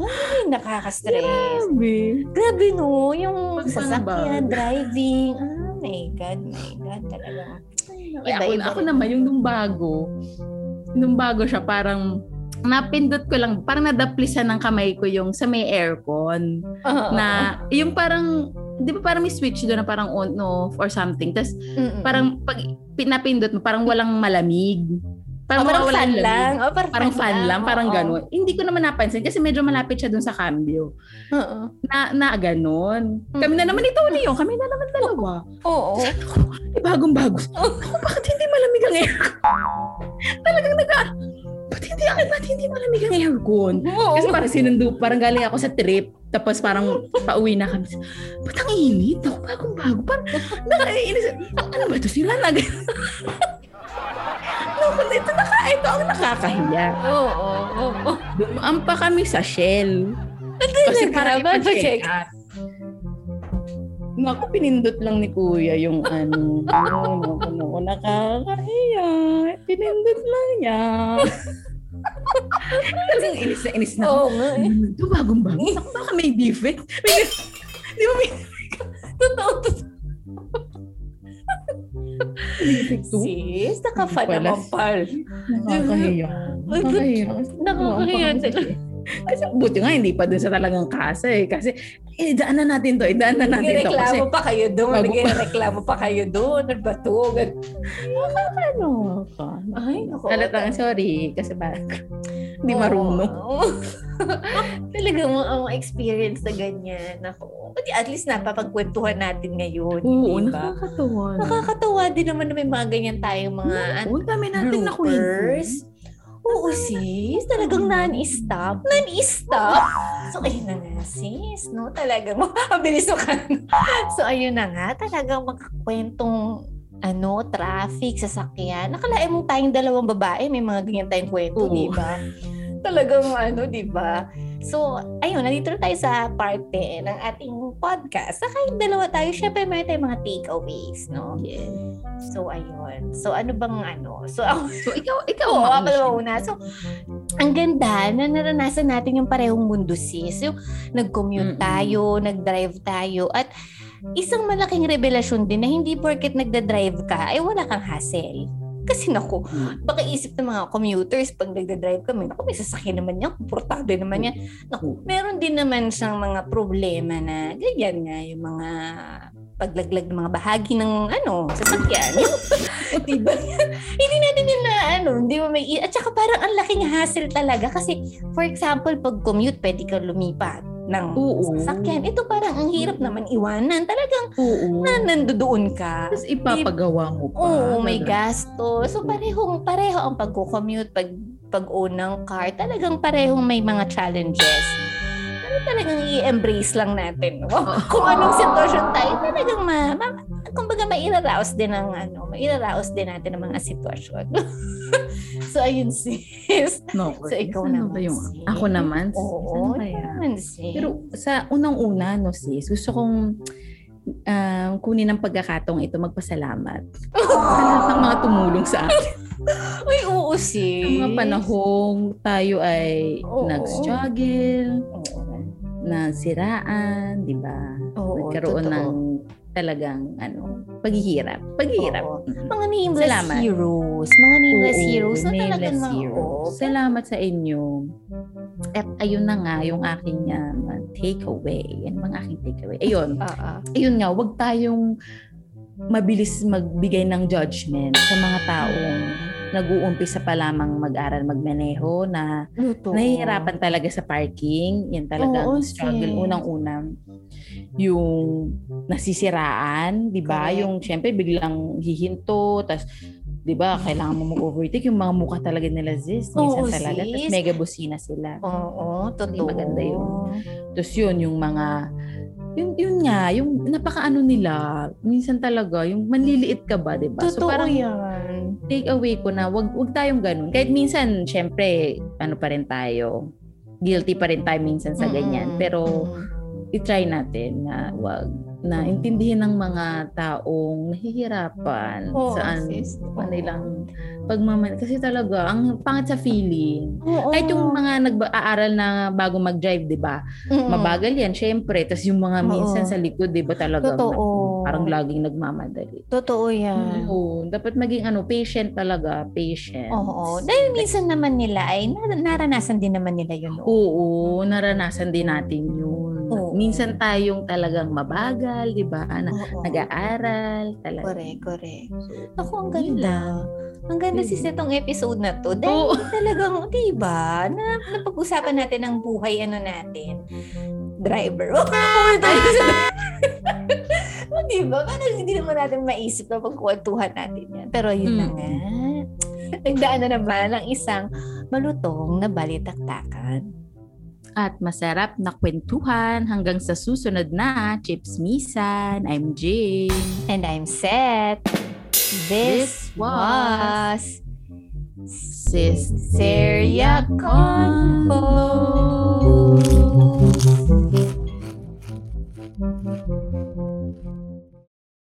Speaker 2: Ay, nakaka-stress.
Speaker 1: Grabe.
Speaker 2: Grabe no, yung
Speaker 1: Pag
Speaker 2: sasakyan, driving. Ah, my God, my God, talaga.
Speaker 1: Ay, ako,
Speaker 2: Iba-iba
Speaker 1: ako naman, yung nung bago, nung bago siya, parang napindot ko lang, parang nadaplisan ng kamay ko yung sa may aircon. na yung parang, di ba parang may switch doon na parang on, off or something. Tapos parang pag pinapindot mo, parang walang malamig.
Speaker 2: Oh, parang fan
Speaker 1: lamig.
Speaker 2: lang. Oh, parang,
Speaker 1: Parang fan lang, parang
Speaker 2: Oo.
Speaker 1: gano'n. Hindi ko naman napansin kasi medyo malapit siya doon sa cambio.
Speaker 2: Oo.
Speaker 1: Na, na gano'n. Kami na naman ito yun. Kami na naman dalawa.
Speaker 2: Oo.
Speaker 1: Eh, bagong-bago. Ako, bakit hindi malamig ang aircon? Talagang nag Ba't hindi, ba't hindi malamig ang aircon?
Speaker 2: Oo.
Speaker 1: Kasi parang sinundo, parang galing ako sa trip, tapos parang pauwi na kami. Ba't ang init? Ako bagong bago. Parang nakainis. Ano ba ito? Sila na. Naku, ito, naka, ito ang nakakahiya.
Speaker 2: Oo. Oo.
Speaker 1: Dumaan pa kami sa Shell. Kasi para ipa-check out. Naku, pinindot lang ni Kuya yung ano. Naku, naku, nakakahiya. Pinindot lang niya. Talagang inis na inis na ako.
Speaker 2: Oo nga eh.
Speaker 1: Ito bagong bago. Naku, baka may defect. May, di ba may
Speaker 2: Totoo, totoo.
Speaker 1: defect to?
Speaker 2: Sis, naka-fan naman pal.
Speaker 1: Nakakahiya. Nakakahiya.
Speaker 2: Nakakahiya talaga.
Speaker 1: Kasi buti nga hindi pa dun sa talagang kasa eh. Kasi eh, daan na natin to. Eh, daan na natin to. Kasi
Speaker 2: pa kayo doon. Nagreklamo pa kayo doon. Ano ba to? Gan-
Speaker 1: ano ka?
Speaker 2: Ay, naku.
Speaker 1: Halata sorry. Kasi ba, hindi
Speaker 2: Oo.
Speaker 1: marunong.
Speaker 2: Talagang mga mga experience na ganyan. Ako, at least napapagkwentuhan natin ngayon.
Speaker 1: Oo,
Speaker 2: diba?
Speaker 1: nakakatawa.
Speaker 2: Nakakatawa din naman na may mga ganyan tayong mga ano,
Speaker 1: Oo, dami natin na.
Speaker 2: Oo, sis. Talagang non-stop. Non-stop. So, ayun na nga, sis. No? Talagang, ang bilis mo ka. So, ayun na nga. Talagang magkakwentong ano, traffic, sasakyan. Nakalain mo tayong dalawang babae, may mga ganyan tayong kwento, di ba? Talagang ano, di ba? So, ayun, nandito na tayo sa parte ng ating podcast. Sa kahit dalawa tayo, syempre may tayong mga takeaways, no?
Speaker 1: Yes.
Speaker 2: So, ayun. So, ano bang ano? So, ako,
Speaker 1: So, ikaw, ikaw,
Speaker 2: Oo, ako naman una. So, ang ganda na naranasan natin yung parehong mundo sis. Yung nag-commute
Speaker 1: Mm-mm.
Speaker 2: tayo, nag-drive tayo, at isang malaking revelasyon din na hindi porket nagda-drive ka, ay wala kang hassle. Kasi naku,
Speaker 1: Mm.
Speaker 2: baka isip ng mga commuters pag nagda-drive kami, naku, may sasakyan naman yan, komportable naman yan. Naku, meron din naman siyang mga problema na ganyan nga, yung mga paglaglag ng mga bahagi ng ano, sasakyan. Yung, diba? hindi natin yun na ano, hindi mo may, at saka parang ang laking hassle talaga kasi for example, pag commute, pwede ka lumipat ng
Speaker 1: Oo.
Speaker 2: sasakyan. Ito parang ang hirap naman iwanan. Talagang
Speaker 1: Oo.
Speaker 2: na nandoon ka.
Speaker 1: Tapos ipapagawa mo pa.
Speaker 2: Oo, may gasto. So parehong pareho ang pagko-commute pag pag-own ng car. Talagang parehong may mga challenges. Pero talagang i-embrace lang natin. No? Kung anong sitwasyon tayo, talagang ma, ma kumbaga mairaraos din ang ano, mairaraos din natin ang mga sitwasyon. so ayun sis.
Speaker 1: No,
Speaker 2: So ikaw
Speaker 1: ano
Speaker 2: naman.
Speaker 1: ba yung,
Speaker 2: sis.
Speaker 1: ako naman?
Speaker 2: Oo,
Speaker 1: Ano
Speaker 2: naman sis.
Speaker 1: Pero sa unang-una, no sis, gusto kong um, kunin ng pagkakataong ito magpasalamat sa lahat ng mga tumulong sa akin.
Speaker 2: Uy, oo sis.
Speaker 1: Sa mga panahong tayo ay
Speaker 2: Oo.
Speaker 1: nag-struggle,
Speaker 2: Oo.
Speaker 1: nasiraan, di ba?
Speaker 2: Oo,
Speaker 1: Nagkaroon
Speaker 2: totoo.
Speaker 1: ng talagang ano, paghihirap. Paghihirap.
Speaker 2: Oo. Mga nameless
Speaker 1: Salamat.
Speaker 2: heroes. Mga nameless
Speaker 1: Oo,
Speaker 2: heroes na talagang mga
Speaker 1: heroes. Salamat sa inyo. At ayun na nga, yung aking uh, takeaway. Yan mga aking takeaway. Ayun,
Speaker 2: Oo.
Speaker 1: ayun nga, wag tayong mabilis magbigay ng judgment sa mga taong nag-uumpisa pa lamang mag-aral magmaneho na
Speaker 2: Luto.
Speaker 1: nahihirapan talaga sa parking. Yan talaga ang struggle. Unang-unang yung nasisiraan, di ba? Yung syempre biglang hihinto, tas di ba, kailangan mo mag-overtake. Yung mga mukha talaga nila, sis. Minsan
Speaker 2: Oo,
Speaker 1: talaga. Tas
Speaker 2: sis.
Speaker 1: mega busina sila.
Speaker 2: Oo, totoo.
Speaker 1: maganda yun. Tapos yun, yung mga, yun, yun nga, yung napakaano nila, minsan talaga, yung manliliit ka ba, di ba?
Speaker 2: Totoo
Speaker 1: parang
Speaker 2: yan.
Speaker 1: Take away ko na, wag, wag tayong ganun. Kahit minsan, syempre, ano pa rin tayo, guilty pa rin tayo minsan sa ganyan.
Speaker 2: Mm-mm.
Speaker 1: Pero, i-try natin na wag na intindihin ng mga taong nahihirapan
Speaker 2: Oo,
Speaker 1: sa ano,
Speaker 2: sis. Oo.
Speaker 1: kanilang pagmaman. Kasi talaga, ang pangit sa feeling.
Speaker 2: Oo.
Speaker 1: Kahit yung mga nag-aaral na bago mag-drive, di ba?
Speaker 2: Mm-mm.
Speaker 1: Mabagal yan, syempre. Tapos yung mga
Speaker 2: Oo.
Speaker 1: minsan sa likod, di ba talaga?
Speaker 2: Totoo.
Speaker 1: Parang laging nagmamadali.
Speaker 2: Totoo yan.
Speaker 1: Oo, dapat maging ano, patient talaga, patient.
Speaker 2: Oo. Dahil minsan naman nila ay nar- naranasan din naman nila yun.
Speaker 1: Oo, naranasan din natin.
Speaker 2: Oo.
Speaker 1: Minsan tayong talagang mabagal, di ba? Na,
Speaker 2: Oo.
Speaker 1: nag-aaral, talaga.
Speaker 2: Correct, correct. Ako, ang ganda. Ang ganda sis itong episode na to. Dahil
Speaker 1: Oo.
Speaker 2: talagang, di ba, na, napag-usapan natin ang buhay ano natin. Driver. Na muna tayo sa O, di ba? Parang hindi naman natin maisip na pagkwentuhan natin yan. Pero yun na
Speaker 1: Mm.
Speaker 2: nga. Nagdaan na naman ng isang malutong na balitaktakan.
Speaker 1: At masarap na kwentuhan hanggang sa susunod na Chips Misan. I'm Jane.
Speaker 2: And I'm set. This,
Speaker 1: This was
Speaker 2: was
Speaker 1: Sis
Speaker 2: Seria Convo.